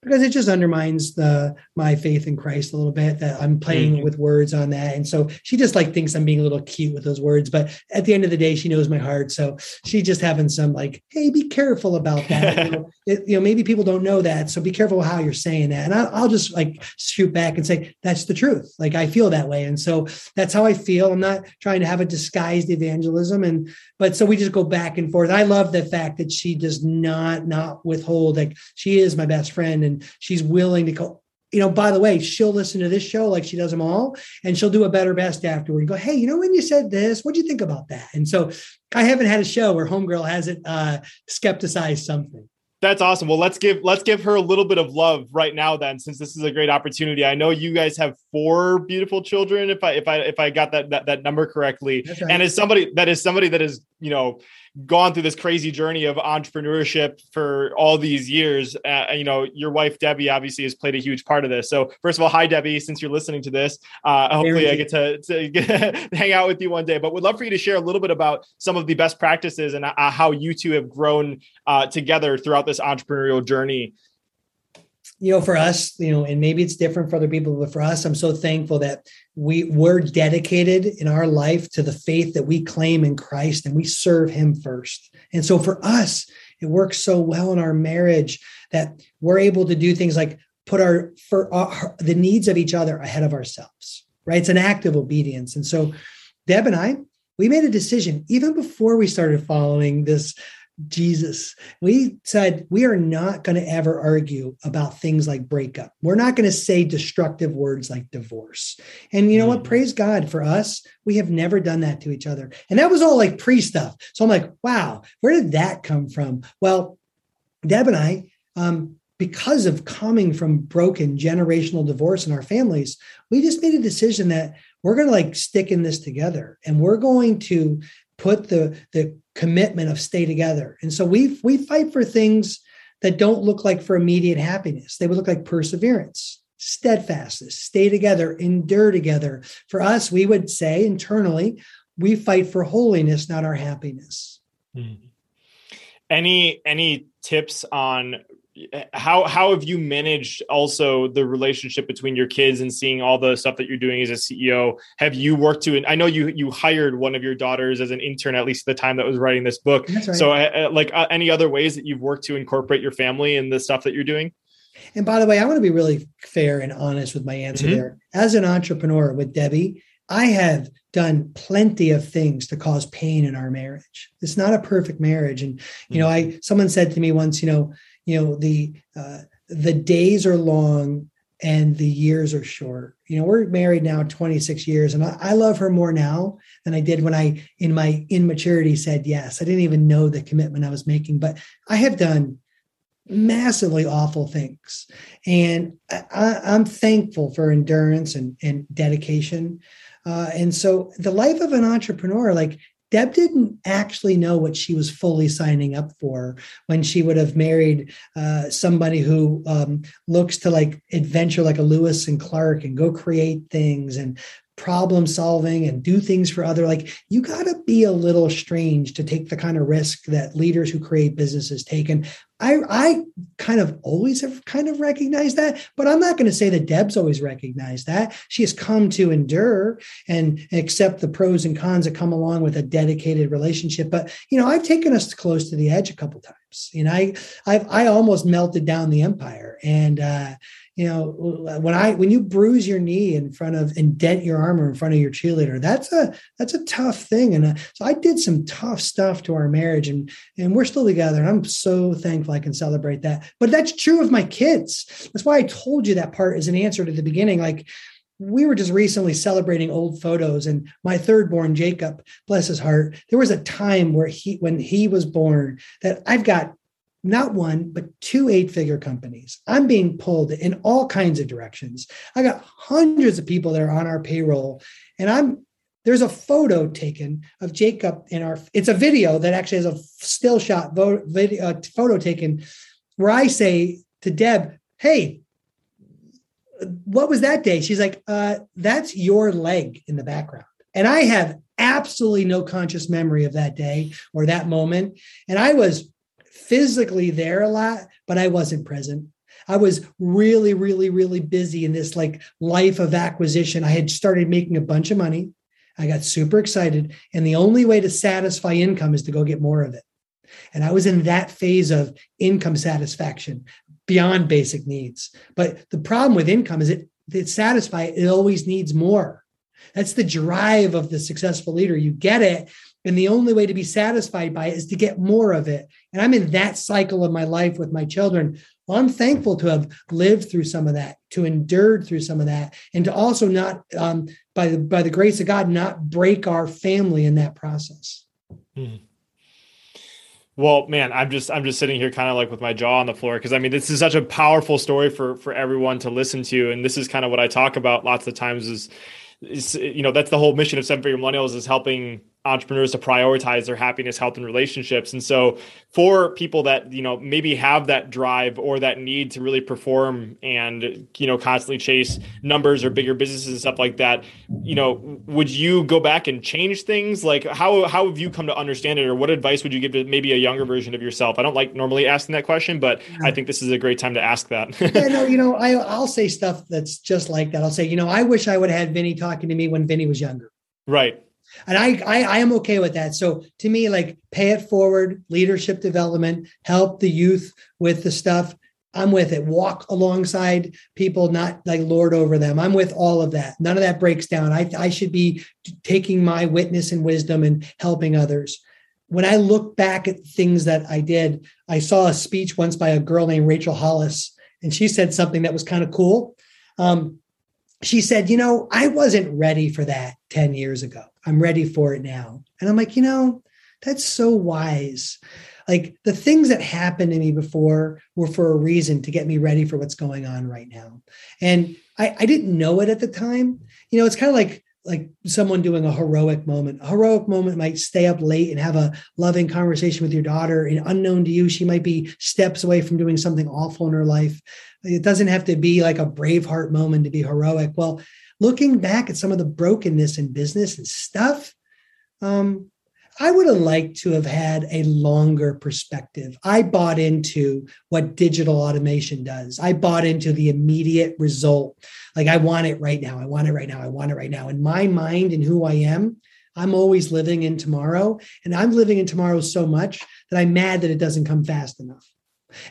because it just undermines the my faith in Christ a little bit that I'm playing mm-hmm. with words on that. And so she just like thinks I'm being a little cute with those words. But at the end of the day, she knows my heart. So she's just having some like, hey, be careful about that. you, know, it, you know, maybe people don't know that. So be careful how you're saying that. And I'll, I'll just like shoot back and say, that's the truth. Like I feel that way. And so that's how I feel. I'm not trying to have a disguised evangelism. And but so we just go back and forth. I love the fact that she does not not withhold like she is my best friend and she's willing to go you know, by the way, she'll listen to this show like she does them all, and she'll do a better best afterward and go, Hey, you know, when you said this, what do you think about that? And so I haven't had a show where Homegirl hasn't uh, skepticized something. That's awesome. Well, let's give let's give her a little bit of love right now, then, since this is a great opportunity. I know you guys have four beautiful children, if I if I if I got that that, that number correctly. Right. And as somebody that is somebody that is you know gone through this crazy journey of entrepreneurship for all these years. Uh, you know, your wife Debbie obviously has played a huge part of this. So, first of all, hi Debbie. Since you're listening to this, uh, hopefully I get to, to get, hang out with you one day. But would love for you to share a little bit about some of the best practices and uh, how you two have grown uh, together throughout this entrepreneurial journey you know, for us, you know, and maybe it's different for other people, but for us, I'm so thankful that we we're dedicated in our life to the faith that we claim in Christ and we serve him first. And so for us, it works so well in our marriage that we're able to do things like put our for uh, our, the needs of each other ahead of ourselves, right? It's an act of obedience. And so Deb and I, we made a decision even before we started following this Jesus. We said we are not going to ever argue about things like breakup. We're not going to say destructive words like divorce. And you know mm-hmm. what? Praise God for us. We have never done that to each other. And that was all like pre stuff. So I'm like, wow, where did that come from? Well, Deb and I, um, because of coming from broken generational divorce in our families, we just made a decision that we're going to like stick in this together and we're going to put the the commitment of stay together. And so we we fight for things that don't look like for immediate happiness. They would look like perseverance, steadfastness, stay together, endure together. For us, we would say internally, we fight for holiness, not our happiness. Mm-hmm. Any any tips on how how have you managed also the relationship between your kids and seeing all the stuff that you're doing as a CEO? Have you worked to? And I know you you hired one of your daughters as an intern at least at the time that was writing this book. Right. So, uh, uh, like uh, any other ways that you've worked to incorporate your family in the stuff that you're doing? And by the way, I want to be really fair and honest with my answer mm-hmm. there. As an entrepreneur with Debbie, I have done plenty of things to cause pain in our marriage. It's not a perfect marriage. And, you know, I, someone said to me once, you know, you know, the, uh, the days are long and the years are short. You know, we're married now 26 years, and I, I, love her more now than I did when I, in my immaturity, said yes. I didn't even know the commitment I was making, but I have done massively awful things. And I, am thankful for endurance and, and dedication. Uh, and so the life of an entrepreneur, like Deb didn't actually know what she was fully signing up for when she would have married uh, somebody who um, looks to like adventure like a Lewis and Clark and go create things and problem solving and do things for other like you got to be a little strange to take the kind of risk that leaders who create businesses take. And i i kind of always have kind of recognized that but i'm not going to say that deb's always recognized that. She has come to endure and accept the pros and cons that come along with a dedicated relationship. But you know i've taken us close to the edge a couple times. You know i i've i almost melted down the empire. And uh you know when i when you bruise your knee in front of and dent your armor in front of your cheerleader that's a that's a tough thing. And uh, so i did some tough stuff to our marriage and and we're still together and i'm so thankful i can celebrate that. But that's true of my kids. That's why i told you that part as an answer to the beginning. Like we were just recently celebrating old photos and my third born jacob bless his heart there was a time where he when he was born that i've got not one, but two eight figure companies. I'm being pulled in all kinds of directions. I got hundreds of people that are on our payroll, and I'm there's a photo taken of Jacob in our. It's a video that actually has a still shot video, uh, photo taken where I say to Deb, "Hey, what was that day?" She's like, uh, "That's your leg in the background," and I have absolutely no conscious memory of that day or that moment, and I was physically there a lot, but I wasn't present. I was really, really, really busy in this like life of acquisition. I had started making a bunch of money. I got super excited. And the only way to satisfy income is to go get more of it. And I was in that phase of income satisfaction beyond basic needs. But the problem with income is it, it satisfies, it always needs more. That's the drive of the successful leader. You get it, and the only way to be satisfied by it is to get more of it. And I'm in that cycle of my life with my children. Well, I'm thankful to have lived through some of that, to endured through some of that, and to also not, um, by the by the grace of God, not break our family in that process. Hmm. Well, man, I'm just I'm just sitting here kind of like with my jaw on the floor because I mean this is such a powerful story for for everyone to listen to, and this is kind of what I talk about lots of times is is you know that's the whole mission of seven figure millennials is helping entrepreneurs to prioritize their happiness health and relationships. And so for people that you know maybe have that drive or that need to really perform and you know constantly chase numbers or bigger businesses and stuff like that you know would you go back and change things? Like how how have you come to understand it? Or what advice would you give to maybe a younger version of yourself? I don't like normally asking that question but yeah. i think this is a great time to ask that. Yeah no you know I, i'll say stuff that's just like that. I'll say you know i wish i would have had vinnie talking to me when vinnie was younger. Right and I, I i am okay with that. So to me like pay it forward leadership development help the youth with the stuff. I'm with it. Walk alongside people not like lord over them. I'm with all of that. None of that breaks down. I, I should be taking my witness and wisdom and helping others. When i look back at things that i did i saw a speech once by a girl named rachel hollis and she said something that was kind of cool. Um, she said, You know, I wasn't ready for that 10 years ago. I'm ready for it now. And I'm like, You know, that's so wise. Like the things that happened to me before were for a reason to get me ready for what's going on right now. And I, I didn't know it at the time. You know, it's kind of like like someone doing a heroic moment. A heroic moment might stay up late and have a loving conversation with your daughter. And unknown to you, she might be steps away from doing something awful in her life. It doesn't have to be like a braveheart moment to be heroic. Well, looking back at some of the brokenness in business and stuff, um, I would have liked to have had a longer perspective. I bought into what digital automation does. I bought into the immediate result. Like, I want it right now. I want it right now. I want it right now. In my mind and who I am, I'm always living in tomorrow. And I'm living in tomorrow so much that I'm mad that it doesn't come fast enough.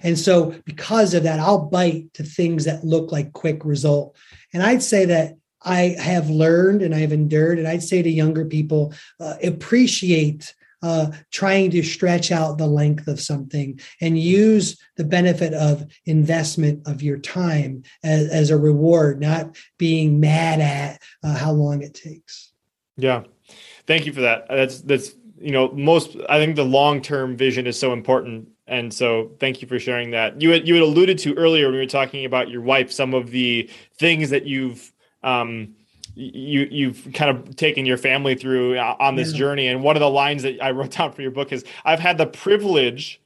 And so, because of that, I'll bite to things that look like quick result. And I'd say that I have learned and I've endured, and I'd say to younger people, uh, appreciate uh, trying to stretch out the length of something and use the benefit of investment of your time as, as a reward, not being mad at uh, how long it takes. Yeah. Thank you for that. That's, that's, you know, most, I think the long term vision is so important and so thank you for sharing that. You had, you had alluded to earlier when we were talking about your wife, some of the things that you've um, you you've kind of taken your family through uh, on this yeah. journey. And one of the lines that I wrote down for your book is, "I've had the privilege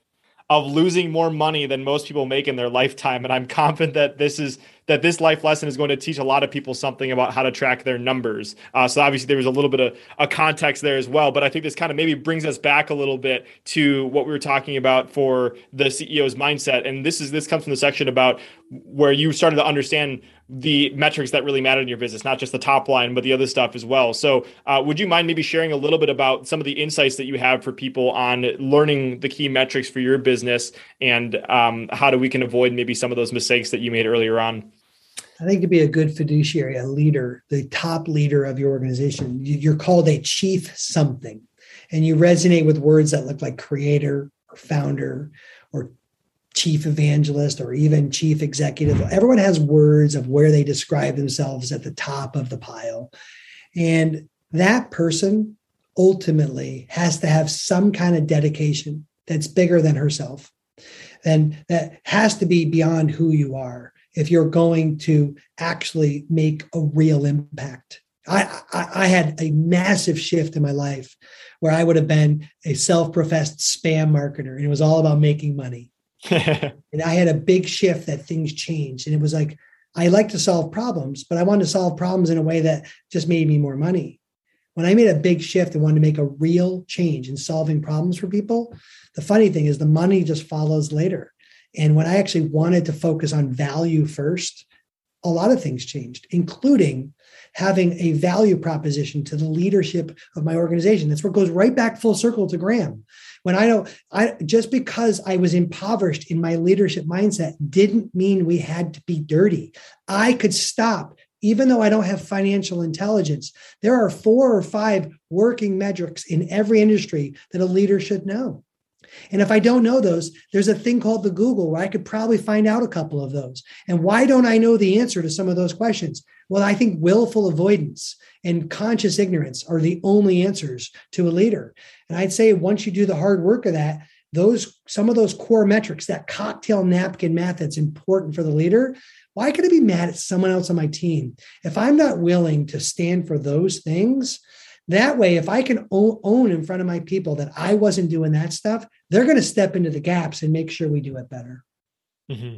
of losing more money than most people make in their lifetime, and I'm confident that this is that this life lesson is going to teach a lot of people something about how to track their numbers. Uh, so obviously there was a little bit of a context there as well, but I think this kind of maybe brings us back a little bit to what we were talking about for the CEO's mindset. And this is this comes from the section about where you started to understand the metrics that really matter in your business, not just the top line, but the other stuff as well. So, uh, would you mind maybe sharing a little bit about some of the insights that you have for people on learning the key metrics for your business and um, how do we can avoid maybe some of those mistakes that you made earlier on? I think to be a good fiduciary, a leader, the top leader of your organization, you're called a chief something, and you resonate with words that look like creator or founder or chief evangelist or even chief executive. Everyone has words of where they describe themselves at the top of the pile. And that person ultimately has to have some kind of dedication that's bigger than herself and that has to be beyond who you are if you're going to actually make a real impact. I, I, I, had a massive shift in my life where I would have been a self professed spam marketer and it was all about making money. and I had a big shift that things changed. And it was like, I like to solve problems, but I wanted to solve problems in a way that just made me more money. When I made a big shift and wanted to make a real change in solving problems for people, the funny thing is the money just follows later. And when I actually wanted to focus on value first, a lot of things changed, including having a value proposition to the leadership of my organization. That's what goes right back full circle to Graham. When I don't, I just because I was impoverished in my leadership mindset didn't mean we had to be dirty. I could stop even though I don't have financial intelligence, there are four or five working metrics in every industry that a leader should know. And if I don't know those, there's a thing called the Google where I could probably find out a couple of those. And why don't I know the answer to some of those questions? Well, I think willful avoidance and conscious ignorance are the only answers to a leader. And I'd say once you do the hard work of that, those some of those core metrics, that cocktail napkin math that's important for the leader. Why could I be mad at someone else on my team? If I'm not willing to stand for those things, that way, if I can own in front of my people that I wasn't doing that stuff, they're going to step into the gaps and make sure we do it better. Mm-hmm.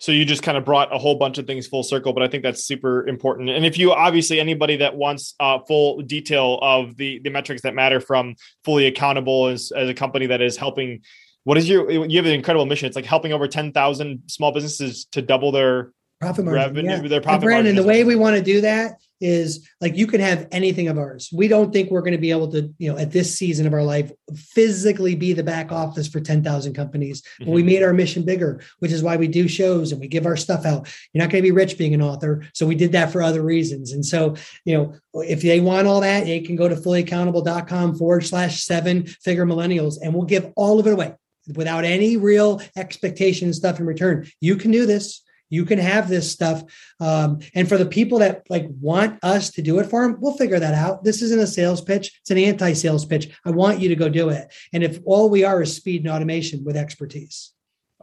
So you just kind of brought a whole bunch of things full circle, but I think that's super important. And if you obviously anybody that wants uh, full detail of the the metrics that matter from fully accountable as, as a company that is helping, what is your you have an incredible mission? It's like helping over ten thousand small businesses to double their profit margin. Revenue, yeah. Their profit and Brandon, the way we want to do that is like you can have anything of ours. We don't think we're going to be able to, you know, at this season of our life, physically be the back office for 10,000 companies. Mm-hmm. But we made our mission bigger, which is why we do shows and we give our stuff out. You're not going to be rich being an author. So we did that for other reasons. And so, you know, if they want all that, they can go to fullyaccountable.com forward slash seven figure millennials and we'll give all of it away without any real expectation and stuff in return. You can do this you can have this stuff um, and for the people that like want us to do it for them we'll figure that out this isn't a sales pitch it's an anti-sales pitch i want you to go do it and if all we are is speed and automation with expertise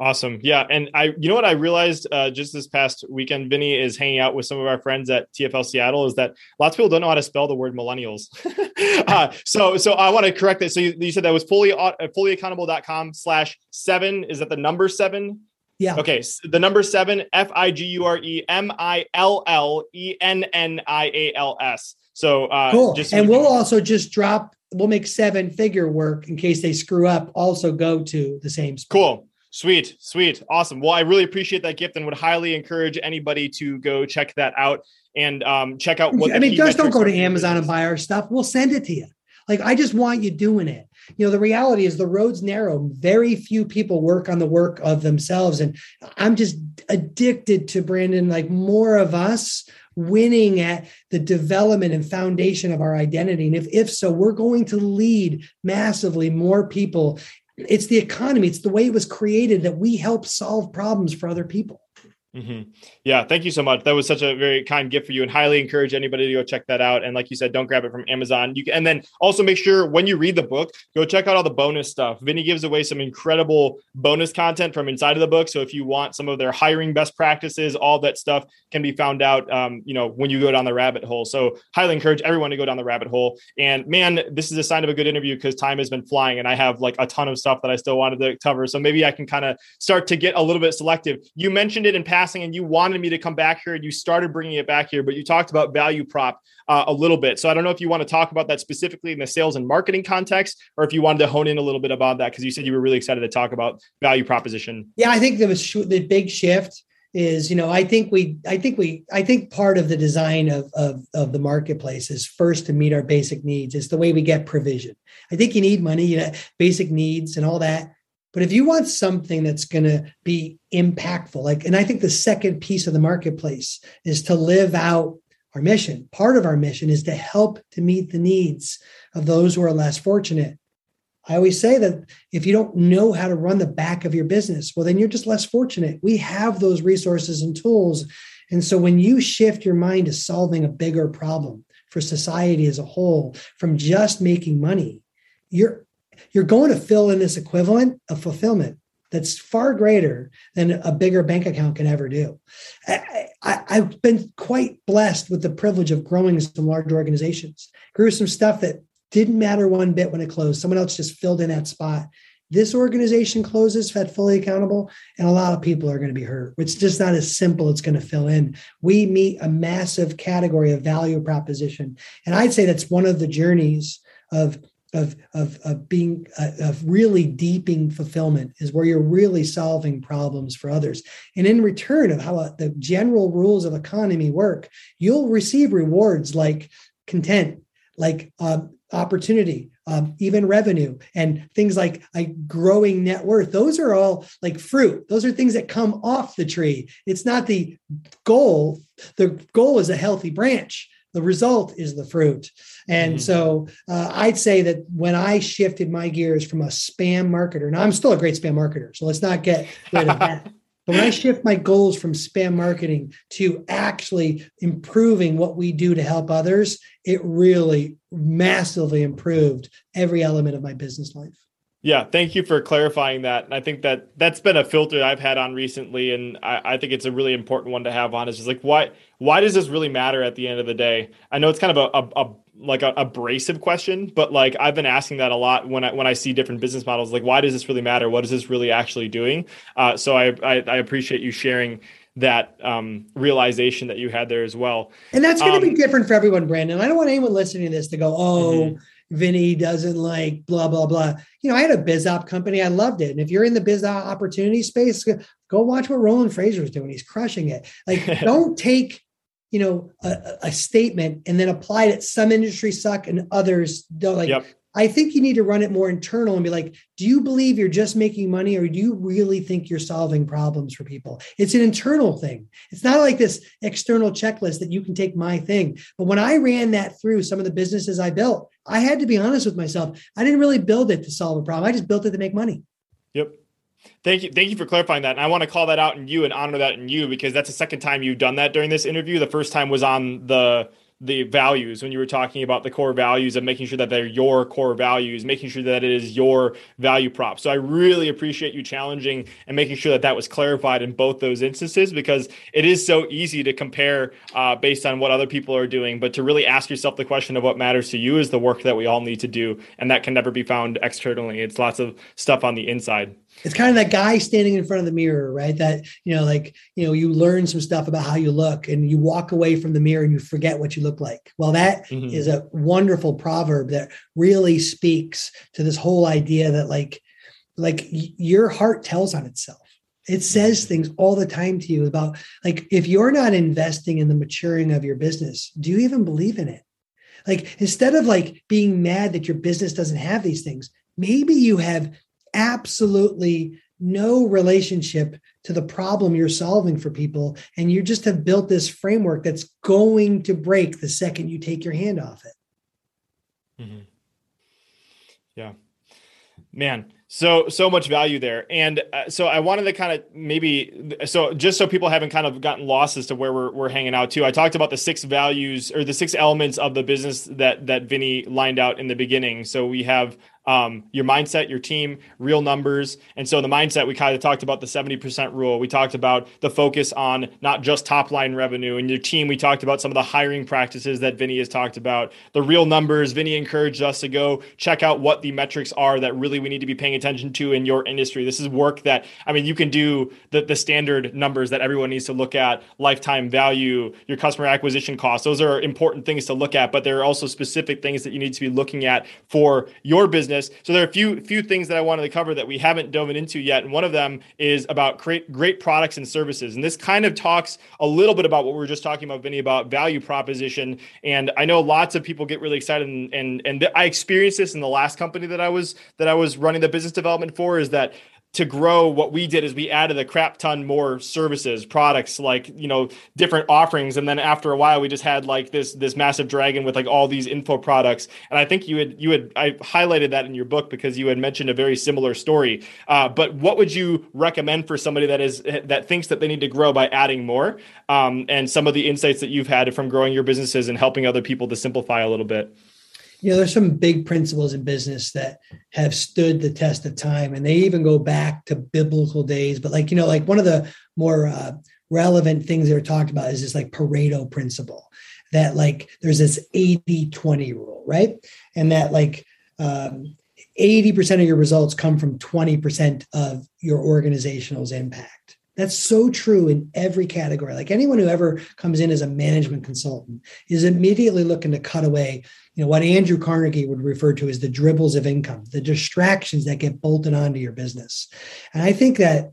Awesome. Yeah. And I, you know what I realized uh, just this past weekend, Vinnie, is hanging out with some of our friends at TFL Seattle is that lots of people don't know how to spell the word millennials. uh, so, so I want to correct that. So you, you said that was fully, uh, fullyaccountable.com slash seven. Is that the number seven? Yeah. Okay. So the number seven, F I G U R E M I L L E N N I A L S. So uh, cool. Just and we'll also just drop. We'll make seven figure work in case they screw up. Also go to the same. Spot. Cool. Sweet, sweet, awesome. Well, I really appreciate that gift and would highly encourage anybody to go check that out and um, check out what. I mean, just don't go to Amazon and buy our stuff. We'll send it to you. Like I just want you doing it you know the reality is the road's narrow very few people work on the work of themselves and i'm just addicted to brandon like more of us winning at the development and foundation of our identity? And if, if so, we're going to lead massively more people. It's the economy, it's the way it was created that we help solve problems for other people. Mm-hmm. Yeah, thank you so much. That was such a very kind gift for you, and highly encourage anybody to go check that out. And like you said, don't grab it from Amazon. You can, and then also make sure when you read the book, go check out all the bonus stuff. Vinnie gives away some incredible bonus content from inside of the book. So if you want some of their hiring best practices, all that stuff can be found out. Um, you know, when you go down the rabbit hole. So highly encourage everyone to go down the rabbit hole. And man, this is a sign of a good interview because time has been flying, and I have like a ton of stuff that I still wanted to cover. So maybe I can kind of start to get a little bit selective. You mentioned it in passing, and you wanted me to come back here and you started bringing it back here, but you talked about value prop uh, a little bit. So I don't know if you want to talk about that specifically in the sales and marketing context, or if you wanted to hone in a little bit about that because you said you were really excited to talk about value proposition. Yeah, I think there was sh- the big shift is you know i think we i think we i think part of the design of, of of the marketplace is first to meet our basic needs it's the way we get provision i think you need money you know basic needs and all that but if you want something that's going to be impactful, like, and I think the second piece of the marketplace is to live out our mission. Part of our mission is to help to meet the needs of those who are less fortunate. I always say that if you don't know how to run the back of your business, well, then you're just less fortunate. We have those resources and tools. And so when you shift your mind to solving a bigger problem for society as a whole from just making money, you're you're going to fill in this equivalent of fulfillment that's far greater than a bigger bank account can ever do. I, have been quite blessed with the privilege of growing some large organizations. Grew some stuff that didn't matter one bit when it closed. Someone else just filled in that spot. This organization closes, Fed fully accountable, and a lot of people are going to be hurt. It's just not as simple. It's going to fill in. We meet a massive category of value proposition, and I'd say that's one of the journeys of of of of being uh, of really deeping fulfillment is where you're really solving problems for others. And in return of how uh, the general rules of economy work you'll receive rewards like content like uh, opportunity um, even revenue and things like like growing net worth. Those are all like fruit. Those are things that come off the tree. It's not the goal. The goal is a healthy branch the result is the fruit. And mm-hmm. so uh, I'd say that when I shifted my gears from a spam marketer, now I'm still a great spam marketer, so let's not get rid of that. But when I shift my goals from spam marketing to actually improving what we do to help others, it really massively improved every element of my business life. Yeah, thank you for clarifying that. And I think that that's been a filter I've had on recently, and I, I, think it's a really important one to have on. Is just like why why does this really matter at the end of the day? I know it's kind of a, a, a like a abrasive question, but like I've been asking that a lot when I when I see different business models. Like, why does this really matter? What is this really actually doing? Uh, so I, I, I appreciate you sharing that um, realization that you had there as well. And that's going to um, be different for everyone, Brandon. I don't want anyone listening to this to go, oh. Mm-hmm Vinnie doesn't like blah blah blah. You know, I had a biz op company. I loved it. And if you're in the biz op opportunity space, go watch what Roland Frasier is doing. He's crushing it. Like, don't take you know a, a, statement and then apply it. Some industries suck and others don't. Like, yep. I think you need to run it more internal and be like, do you believe you're just making money or do you really think you're solving problems for people? It's an internal thing. It's not like this external checklist that you can take my thing. But when I ran that through some of the businesses I built, I had to be honest with myself. I didn't really build it to solve a problem. I just built it to make money. Yep. Thank you. Thank you for clarifying that. And I want to call that out in you and honor that in you because that's the second time you've done that during this interview. The first time was on the the values when you were talking about the core values of making sure that they're your core values making sure that it is your value prop. So i really appreciate you challenging and making sure that that was clarified in both those instances because it is so easy to compare uh, based on what other people are doing but to really ask yourself the question of what matters to you is the work that we all need to do and that can never be found externally. It's lots of stuff on the inside it's kind of that guy standing in front of the mirror, right? That, you know, like, you know, you learn some stuff about how you look and you walk away from the mirror and you forget what you look like. Well, that mm-hmm. is a wonderful proverb that really speaks to this whole idea that like, like your heart tells on itself. It says mm-hmm. things all the time to you about like if you're not investing in the maturing of your business, do you even believe in it? Like instead of like being mad that your business doesn't have these things, maybe you have absolutely no relationship to the problem you're solving for people. And you just have built this framework that's going to break the second you take your hand off it. Mm-hmm. Yeah. Man, so so much value there, and uh, so I wanted to kind of maybe so just so people haven't kind of gotten lost as to where we're, we're hanging out too. I talked about the six values or the six elements of the business that that Vinnie lined out in the beginning. So we have um, your mindset, your team, real numbers. And so the mindset, we kind of talked about the 70% rule. We talked about the focus on not just top line revenue. And your team, we talked about some of the hiring practices that Vinnie has talked about. The real numbers, Vinnie encouraged us to go check out what the metrics are that really we need to be paying attention to in your industry. This is work that, I mean, you can do the, the standard numbers that everyone needs to look at lifetime value, your customer acquisition costs. Those are important things to look at, but there are also specific things that you need to be looking at for your business business. So there are a few few things that I wanted to cover that we haven't dove into yet, and one of them is about create great products and services. And this kind of talks a little bit about what we were just talking about, Vinnie, about value proposition. And I know lots of people get really excited, and and, and I experienced this in the last company that I was that I was running the business development for. Is that to grow what we did is we added a crap ton more services products like you know different offerings. And then after a while we just had like this this massive dragon with like all these info products. And i think you had you had i highlighted that in your book because you had mentioned a very similar story. Uh, but what would you recommend for somebody that is that thinks that they need to grow by adding more? Um, and some of the insights that you've had from growing your businesses and helping other people to simplify a little bit you know there's some big principles in business that have stood the test of time and they even go back to biblical days but like you know like one of the more uh, relevant things that are talked about is this like pareto principle that like there's this 80 20 rule right? And that like um, 80% of your results come from 20% of your organizational's impact that's so true in every category. Like anyone who ever comes in as a management consultant is immediately looking to cut away, you know, what Andrew Carnegie would refer to as the dribbles of income, the distractions that get bolted onto your business. And I think that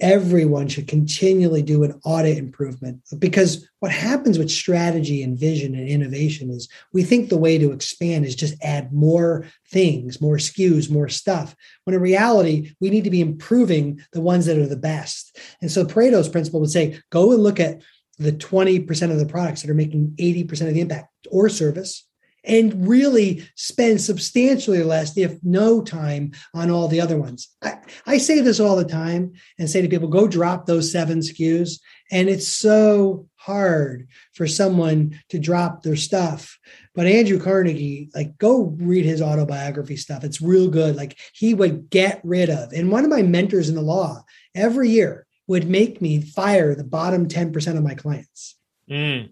everyone should continually do an audit improvement because what happens with strategy and vision and innovation is we think the way to expand is just add more things, more SKUs, more stuff. When in reality, we need to be improving the ones that are the best. And so Pareto's principle would say go and look at the 20% of the products that are making 80% of the impact or service and really spend substantially less, if no time, on all the other ones. I, I say this all the time and say to people, go drop those seven SKUs. And it's so hard for someone to drop their stuff. But Andrew Carnegie, like, go read his autobiography stuff. It's real good. Like, he would get rid of, and one of my mentors in the law every year would make me fire the bottom 10% of my clients. Mm.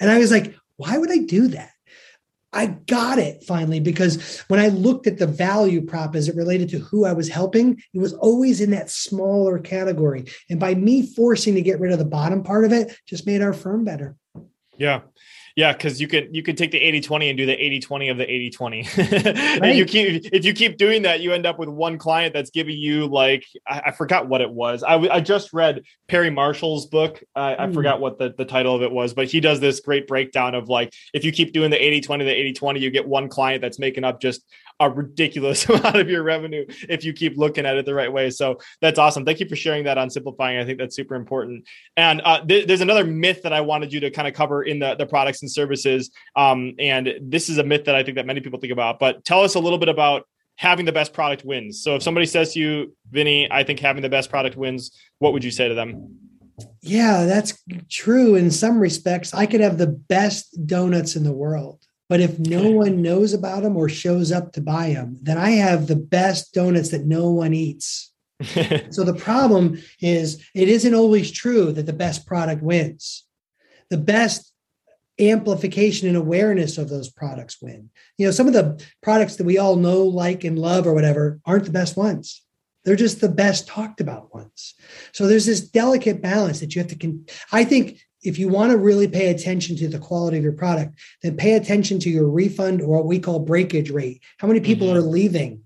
And I was like, why would I do that? I got it finally because when I looked at the value prop as it related to who I was helping, it was always in that smaller category. And by me forcing to get rid of the bottom part of it, just made our firm better. Yeah. Yeah, because you can you can take the 80-20 and do the 80-20 of the 80-20. right. you keep if you keep doing that, you end up with one client that's giving you like I, I forgot what it was. I, I just read Perry Marshall's book. Uh, mm. I hmm. forgot what the, the title of it was, but he does this great breakdown of like if you keep doing the 80-20, the 80-20, you get one client that's making up just a ridiculous amount of your revenue if you keep looking at it the right way. So that's awesome. Thank you for sharing that on simplifying. I think that's super important. And uh, th- there's another myth that I wanted you to kind of cover in the, the products and services. Um, and this is a myth that I think that many people think about. But tell us a little bit about having the best product wins. So if somebody says to you, Vinnie, I think having the best product wins, what would you say to them? Yeah, that's true in some respects. I could have the best donuts in the world but if no one knows about them or shows up to buy them, then I have the best donuts that no one eats. so the problem is it isn't always true that the best product wins. The best amplification and awareness of those products win. You know, some of the products that we all know, like, and love or whatever aren't the best ones. They're just the best talked about ones. So there's this delicate balance that you have to. Con- I think if you want to really pay attention to the quality of your product, then pay attention to your refund or what we call breakage rate. How many people mm-hmm. are leaving?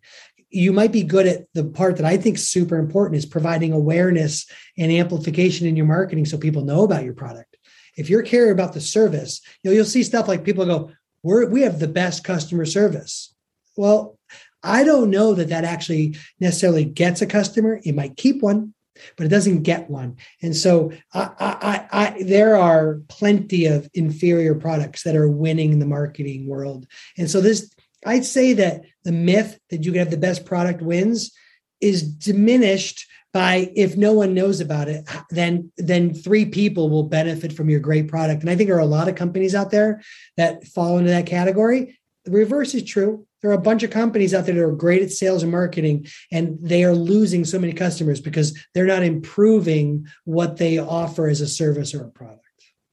You might be good at the part that I think is super important is providing awareness and amplification in your marketing so people know about your product. If you're caring about the service, you know, you'll see stuff like people go, We're, we have the best customer service. Well, I don't know that that actually necessarily gets a customer. It might keep one, but it doesn't get one. And so I, I, I, there are plenty of inferior products that are winning the marketing world. And so this, I'd say that the myth that you can have the best product wins is diminished by if no one knows about it then then three people will benefit from your great product. And i think there are a lot of companies out there that fall into that category. The reverse is true. There are a bunch of companies out there that are great at sales and marketing and they are losing so many customers because they're not improving what they offer as a service or a product.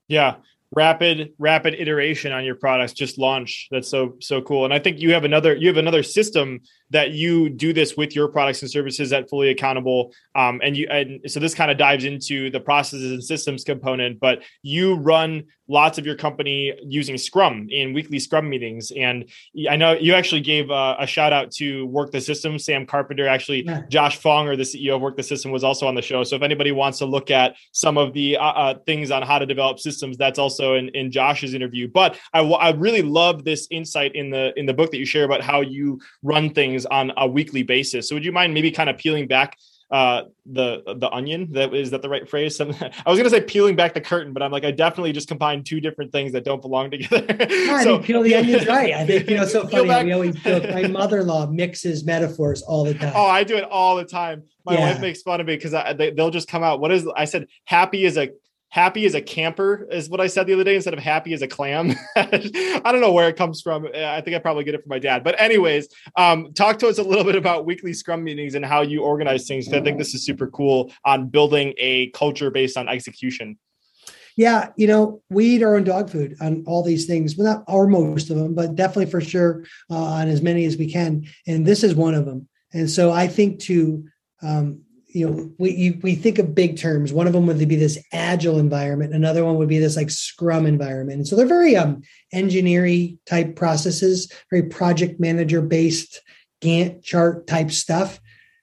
Yeah rapid rapid iteration on your products just launch. That's so so cool. And i think you have another you have another system that you do this with your products and services at fully accountable. Um, and you and so this kind of dives into the processes and systems component but you run lots of your company using scrum in weekly scrum meetings and i know you actually gave a, a shout out to work the system sam carpenter actually yeah. josh fonger the ceo of work the system was also on the show so if anybody wants to look at some of the uh, uh, things on how to develop systems that's also in, in josh's interview but I, I really love this insight in the in the book that you share about how you run things on a weekly basis. So would you mind maybe kind of peeling back uh the the onion that is that the right phrase? I was gonna say peeling back the curtain but i'm like i definitely just combined two different things that don't belong together. So, peel the onions right. I think you know so funny. back. we always joke my mother-in-law mixes metaphors all the time. Oh i do it all the time. My yeah. wife makes fun of me because they, they'll just come out what is i said happy is a happy as a camper is what I said the other day instead of happy as a clam. I don't know where it comes from. I think I probably get it from my dad. But anyways, um, talk to us a little bit about weekly scrum meetings and how you organize things. I think this is super cool on building a culture based on execution. Yeah, you know, we eat our own dog food on all these things, but not or most of them, but definitely for sure uh, on as many as we can. And this is one of them. And so I think to um, you know we you, we think of big terms. One of them would be this agile environment. Another one would be this like scrum environment. And so they're very um engineering type processes very project manager based gantt chart type stuff.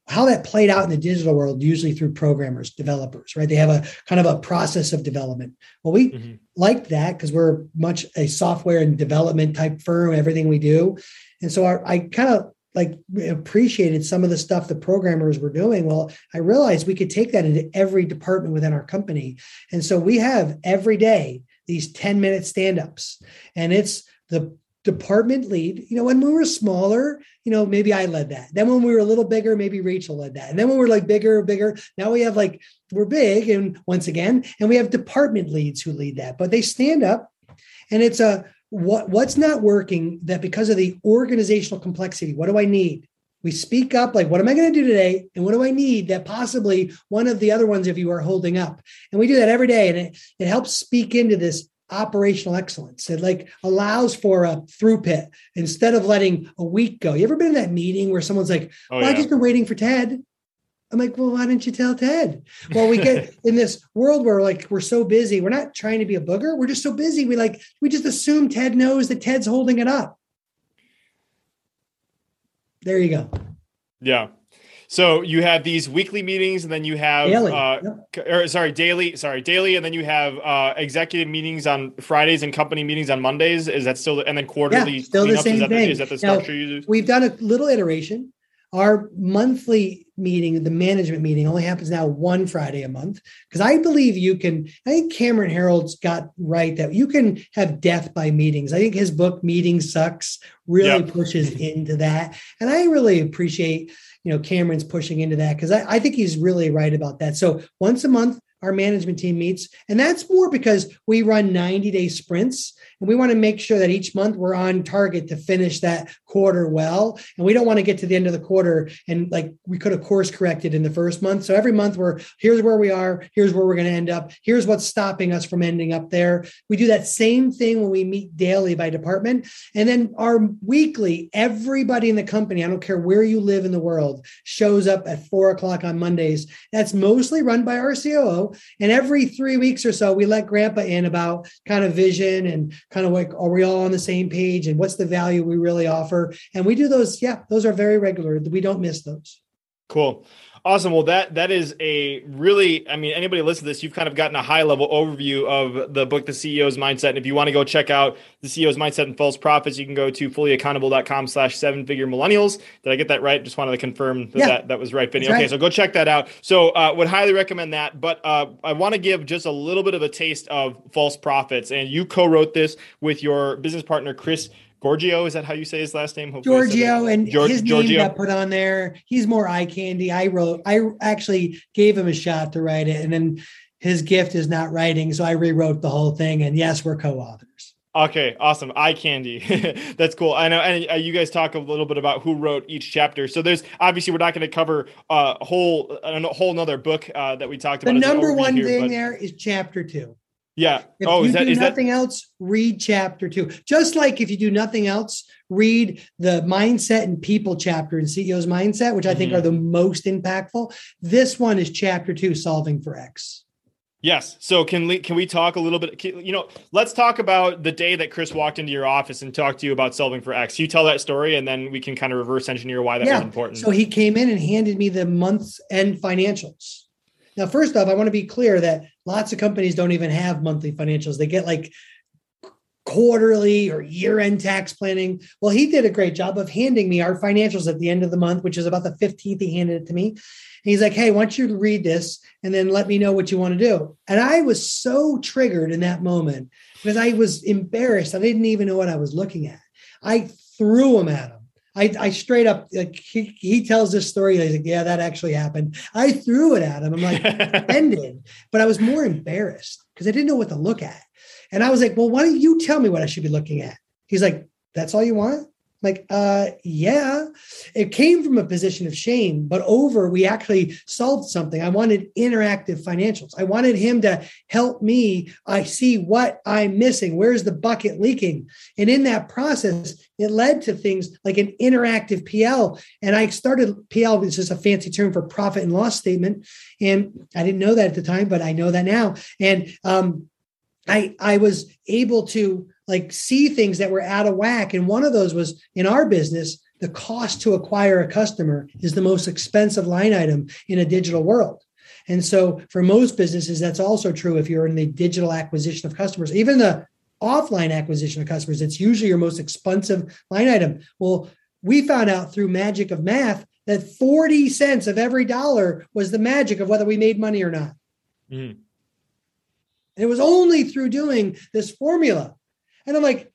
How that played out in the digital world usually through programmers developers right? They have a kind of a process of development. Well we mm-hmm. like that because we're much a software and development type firm everything we do. And so our, i kind of like appreciated some of the stuff the programmers were doing well i realized we could take that into every department within our company. And so we have every day these 10 minute stand-ups. And it's the department lead you know when we were smaller you know maybe i led that. Then when we were a little bigger maybe rachel led that. And then when we're like bigger bigger now we have like we're big and once again and we have department leads who lead that. But they stand up and it's a what what's not working that because of the organizational complexity what do i need? We speak up like what am i going to do today? And what do i need that possibly one of the other ones of you are holding up? And we do that every day and it, it helps speak into this operational excellence. It like allows for a throughput instead of letting a week go. You ever been in that meeting where someone's like oh, well yeah. i just been waiting for ted I'm like, well, why didn't you tell Ted? Well, we get in this world where like we're so busy. We're not trying to be a booger. We're just so busy. We like we just assume Ted knows that Ted's holding it up. There you go. Yeah. So you have these weekly meetings, and then you have daily. Uh, yep. or sorry, daily. Sorry, daily, and then you have uh, executive meetings on Fridays and company meetings on Mondays. Is that still? And then quarterly. Yeah, still the same is that thing. The, is that the structure now? We've done a little iteration. Our monthly meeting, the management meeting, only happens now one Friday a month because I believe you can. I think Cameron Herold's got right that you can have death by meetings. I think his book "Meetings Suck" really yep. pushes into that, and I really appreciate you know Cameron's pushing into that because I, I think he's really right about that. So once a month, our management team meets. And that's more because we run 90 day sprints and we want to make sure that each month we're on target to finish that quarter well. And we don't want to get to the end of the quarter and like we could have course corrected in the first month. So every month we're here's where we are, here's where we're going to end up, here's what's stopping us from ending up there. We do that same thing when we meet daily by department. And then our weekly, everybody in the company, I don't care where you live in the world, shows up at four o'clock on Mondays. That's mostly run by our COO and every three weeks or so, we let grandpa in about kind of vision and kind of like, are we all on the same page? And what's the value we really offer? And we do those. Yeah, those are very regular. We don't miss those. Cool. Awesome. Well, that that is a really, I mean, anybody listen to this, you've kind of gotten a high level overview of the book, The CEO's Mindset. And if you want to go check out the CEO's Mindset and False Profits, you can go to fullyaccountable.com slash seven figure millennials. Did I get that right? Just wanted to confirm that yeah, that, that, was right, Vinnie. Okay, right. so go check that out. So uh, would highly recommend that. But uh, I want to give just a little bit of a taste of false profits. And you co-wrote this with your business partner, Chris Giorgio, is that how you say his last name? Hopefully Giorgio, and Gior- his name Giorgio. got put on there. He's more eye candy. I wrote, I actually gave him a shot to write it, and then his gift is not writing, so I rewrote the whole thing. And yes, we're co-authors. Okay, awesome. Eye candy. That's cool. I know. And uh, you guys talk a little bit about who wrote each chapter. So there's obviously we're not going to cover uh, a whole a whole another book uh, that we talked about. The number one here, thing but... there is chapter two. Yeah. If oh, you that, do nothing that... else, read chapter two. Just like if you do nothing else, read the mindset and people chapter in CEO's mindset, which I think mm-hmm. are the most impactful. This one is chapter two, solving for X. Yes. So can we can we talk a little bit? You know, let's talk about the day that Chris walked into your office and talked to you about solving for X. You tell that story, and then we can kind of reverse engineer why that yeah. was important. So he came in and handed me the month's end financials. Now, first off, I want to be clear that lots of companies don't even have monthly financials. They get like quarterly or year end tax planning. Well, he did a great job of handing me our financials at the end of the month, which is about the 15th. He handed it to me. And he's like, Hey, I want you read this and then let me know what you want to do. And I was so triggered in that moment because I was embarrassed. I didn't even know what I was looking at. I threw him at him. I, I straight up like he, he tells this story. He's like, yeah, that actually happened. I threw it at him. I'm like offended, but I was more embarrassed because I didn't know what to look at. And I was like, well, why don't you tell me what I should be looking at? He's like, that's all you want? Like uh yeah it came from a position of shame but over we actually solved something. I wanted interactive financials. I wanted him to help me i see what i'm missing. Where's the bucket leaking? And in that process it led to things like an interactive pl and i started pl which is a fancy term for profit and loss statement. And i didn't know that at the time but i know that now. And um I I was able to like see things that were out of whack. And one of those was in our business, the cost to acquire a customer is the most expensive line item in a digital world. And so for most businesses, that's also true if you're in the digital acquisition of customers, even the offline acquisition of customers, it's usually your most expensive line item. Well, we found out through magic of math that 40 cents of every dollar was the magic of whether we made money or not. Mm. And it was only through doing this formula. And I'm like,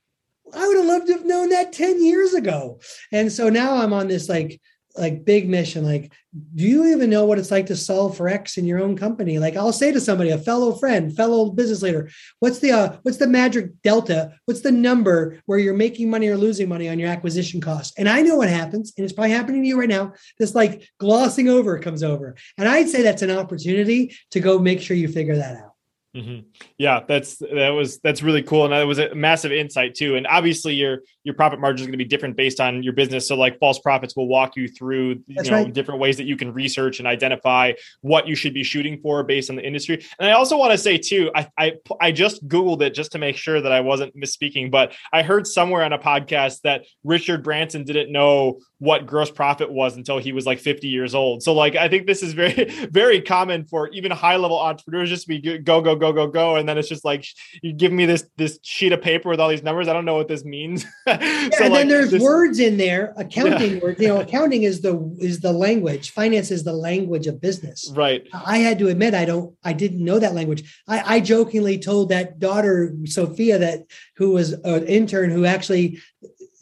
I would have loved to have known that 10 years ago. And so now I'm on this like like big mission like do you even know what it's like to solve for x in your own company? Like i'll say to somebody a fellow friend fellow business leader what's the uh, what's the magic delta? What's the number where you're making money or losing money on your acquisition costs and i know what happens and it's probably happening to you right now. This like glossing over comes over. And i'd say that's an opportunity to go make sure you figure that out Mm-hmm. Yeah, that's that was that's really cool, and that was a massive insight too. And obviously, your your profit margin is going to be different based on your business. So, like false profits will walk you through you know right. different ways that you can research and identify what you should be shooting for based on the industry. And I also want to say too, I I I just googled it just to make sure that I wasn't misspeaking, but I heard somewhere on a podcast that Richard Branson didn't know what gross profit was until he was like 50 years old. So like I think this is very very common for even high level entrepreneurs just to be go go go go go and then it's just like you give me this this sheet of paper with all these numbers. I don't know what this means. yeah, so and like, then there's this, words in there, accounting yeah. words. You know, accounting is the is the language. Finance is the language of business. Right. I had to admit I don't I didn't know that language. I, I jokingly told that daughter Sophia that who was an intern who actually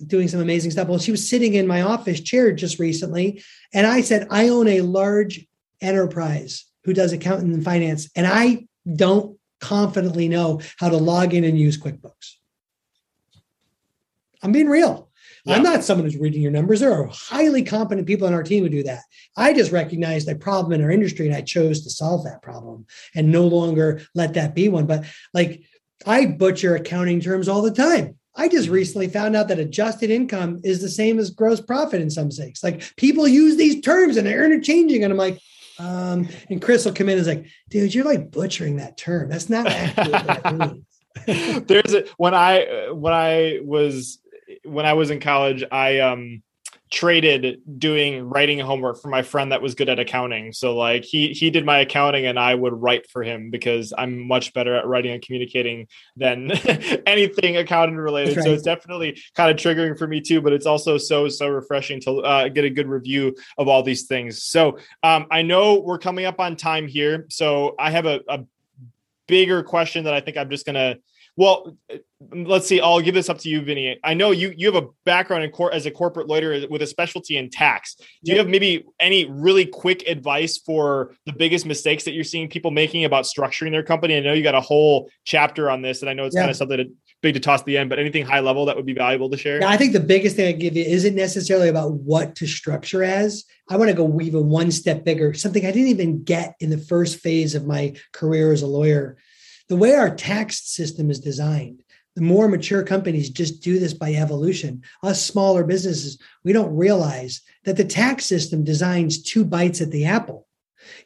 doing some amazing stuff. Well, she was sitting in my office chair just recently, and I said, I own a large enterprise who does accounting and finance, and I don't confidently know how to log in and use QuickBooks. I'm being real. Yeah. I'm not someone who's reading your numbers. There are highly competent people on our team who do that. I just recognized a problem in our industry and I chose to solve that problem and no longer let that be one. But like I butcher accounting terms all the time. I just recently found out that adjusted income is the same as gross profit in some states. Like people use these terms and they're interchanging. And I'm like, um, and Chris will come in and is like, dude, you're like butchering that term. That's not actually what that means. There's a, when I when I was when I was in college, I um traded doing writing homework for my friend that was good at accounting. So like he he did my accounting and I would write for him because I'm much better at writing and communicating than anything accounting related. Right. So it's definitely kind of triggering for me too, but it's also so so refreshing to uh, get a good review of all these things. So um, I know we're coming up on time here, so I have a, a bigger question that I think I'm just gonna well, let's see. I'll give this up to you, Vinnie. I know you you have a background in court as a corporate lawyer with a specialty in tax. Do yep. you have maybe any really quick advice for the biggest mistakes that you're seeing people making about structuring their company? I know you got a whole chapter on this, and I know it's yeah. kind of something big to toss the end, but anything high level that would be valuable to share? Yeah, I think the biggest thing I give you isn't necessarily about what to structure as. I want to go even one step bigger, something I didn't even get in the first phase of my career as a lawyer the way our tax system is designed, the more mature companies just do this by evolution. Us smaller businesses, we don't realize that the tax system designs two bites at the apple.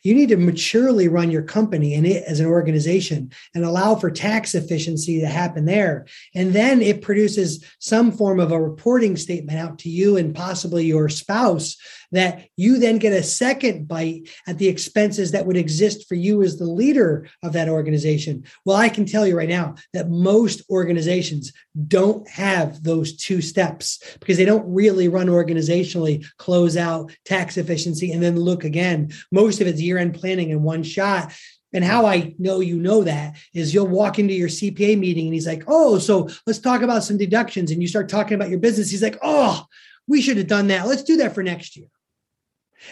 You need to maturely run your company and it as an organization and allow for tax efficiency to happen there. And then it produces some form of a reporting statement out to you and possibly your spouse that you then get a second bite at the expenses that would exist for you as the leader of that organization. Well, I can tell you right now that most organizations don't have those two steps because they don't really run organizationally, close out tax efficiency, and then look again. Most of it's year end planning in one shot. And how I know you know that is you'll walk into your CPA meeting and he's like, Oh, so let's talk about some deductions. And you start talking about your business. He's like, Oh, we should have done that. Let's do that for next year.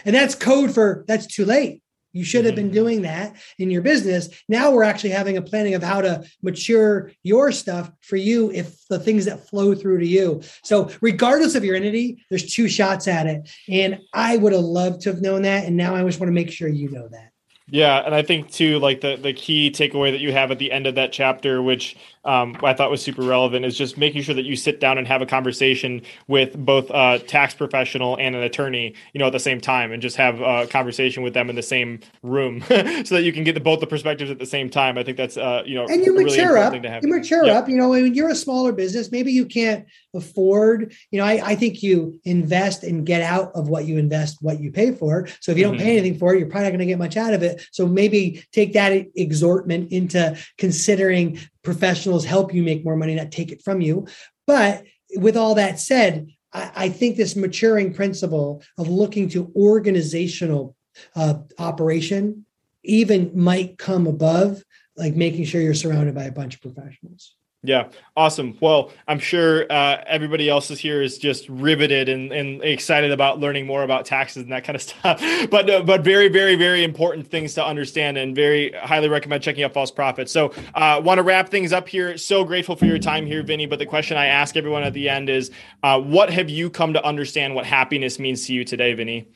And that's code for that's too late. You should have been mm-hmm. doing that in your business. Now we're actually having a planning of how to mature your stuff for you if the things that flow through to you. So, regardless of your entity, there's two shots at it. And I would have loved to have known that. And now I just want to make sure you know that. Yeah, and I think too, like the the key takeaway that you have at the end of that chapter, which um, I thought was super relevant is just making sure that you sit down and have a conversation with both a tax professional and an attorney, you know, at the same time, and just have a conversation with them in the same room, so that you can get the, both the perspectives at the same time. I think that's uh, you know, and you mature really up. You mature yep. up. You know, when you're a smaller business, maybe you can't afford. You know, I, I think you invest and get out of what you invest, what you pay for. So if you don't mm-hmm. pay anything for it, you're probably not going to get much out of it. So maybe take that exhortment into considering professionals help you make more money, not take it from you. But with all that said, I, I think this maturing principle of looking to organizational uh, operation even might come above like making sure you're surrounded by a bunch of professionals. Yeah, awesome. Well, I'm sure uh, everybody else is here is just riveted and, and excited about learning more about taxes and that kind of stuff. But uh, but very very very important things to understand and very highly recommend checking out False Profits. So uh, want to wrap things up here. So grateful for your time here, Vinnie. But the question I ask everyone at the end is, uh, what have you come to understand what happiness means to you today, Vinnie?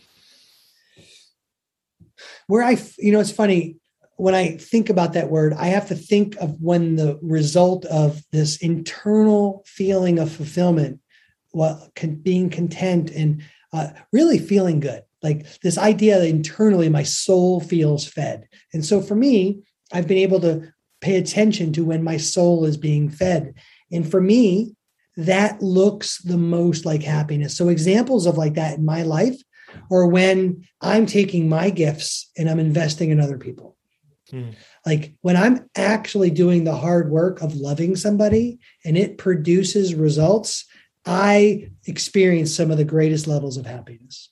Where I, you know, it's funny when I think about that word, I have to think of when the result of this internal feeling of fulfillment, well, con- being content and uh, really feeling good, like this idea that internally my soul feels fed. And so for me, I've been able to pay attention to when my soul is being fed. And for me, that looks the most like happiness. So examples of like that in my life or when I'm taking my gifts and I'm investing in other people Hmm. Like when I'm actually doing the hard work of loving somebody and it produces results, I experience some of the greatest levels of happiness.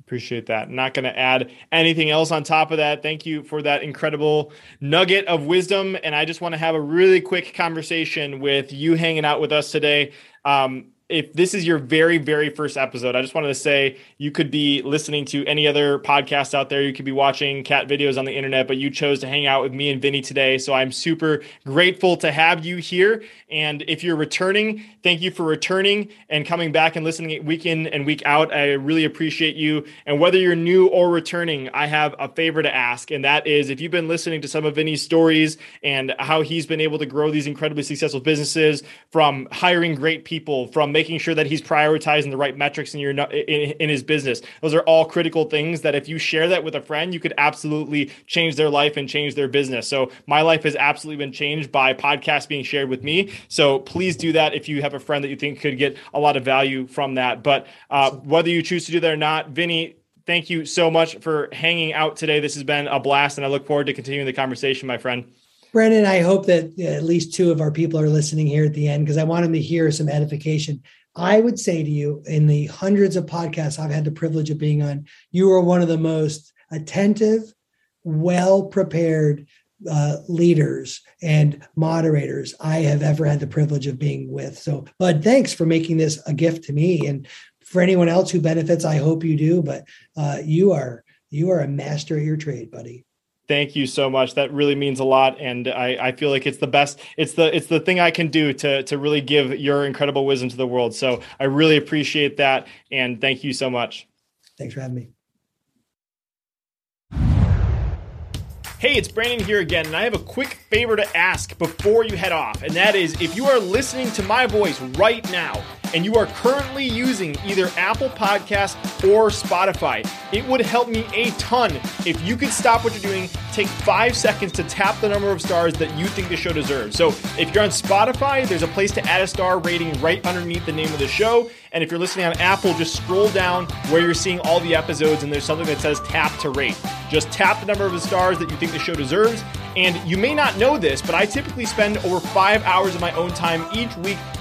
Appreciate that. Not going to add anything else on top of that. Thank you for that incredible nugget of wisdom. And I just want to have a really quick conversation with you hanging out with us today. Um, if this is your very very first episode i just wanted to say you could be listening to any other podcast out there. You could be watching cat videos on the internet but you chose to hang out with me and vinnie today. So i'm super grateful to have you here. And if you're returning thank you for returning and coming back and listening week in and week out. I really appreciate you. And whether you're new or returning i have a favor to ask and that is if you've been listening to some of vinnie's stories and how he's been able to grow these incredibly successful businesses from hiring great people from making sure that he's prioritizing the right metrics in your in, in his business. Those are all critical things that if you share that with a friend, you could absolutely change their life and change their business. So my life has absolutely been changed by podcasts being shared with me. So please do that if you have a friend that you think could get a lot of value from that. But uh, whether you choose to do that or not, Vinnie, thank you so much for hanging out today. This has been a blast, and I look forward to continuing the conversation, my friend. Brendan, I hope that at least two of our people are listening here at the end because I want them to hear some edification. I would say to you, in the hundreds of podcasts I've had the privilege of being on, you are one of the most attentive, well prepared uh, leaders and moderators I have ever had the privilege of being with. So, Bud, thanks for making this a gift to me. And for anyone else who benefits, I hope you do. But uh, you are you are a master at your trade, buddy. Thank you so much. That really means a lot, and I, I feel like it's the best. It's the it's the thing I can do to to really give your incredible wisdom to the world. So I really appreciate that, and thank you so much. Thanks for having me. Hey, it's Brandon here again, and I have a quick favor to ask before you head off, and that is if you are listening to my voice right now and you are currently using either Apple Podcast or Spotify, it would help me a ton if you could stop what you're doing, take five seconds to tap the number of stars that you think the show deserves. So if you're on Spotify, there's a place to add a star rating right underneath the name of the show. And if you're listening on Apple, just scroll down where you're seeing all the episodes and there's something that says tap to rate. Just tap the number of the stars that you think the show deserves. And you may not know this, but I typically spend over five hours of my own time each week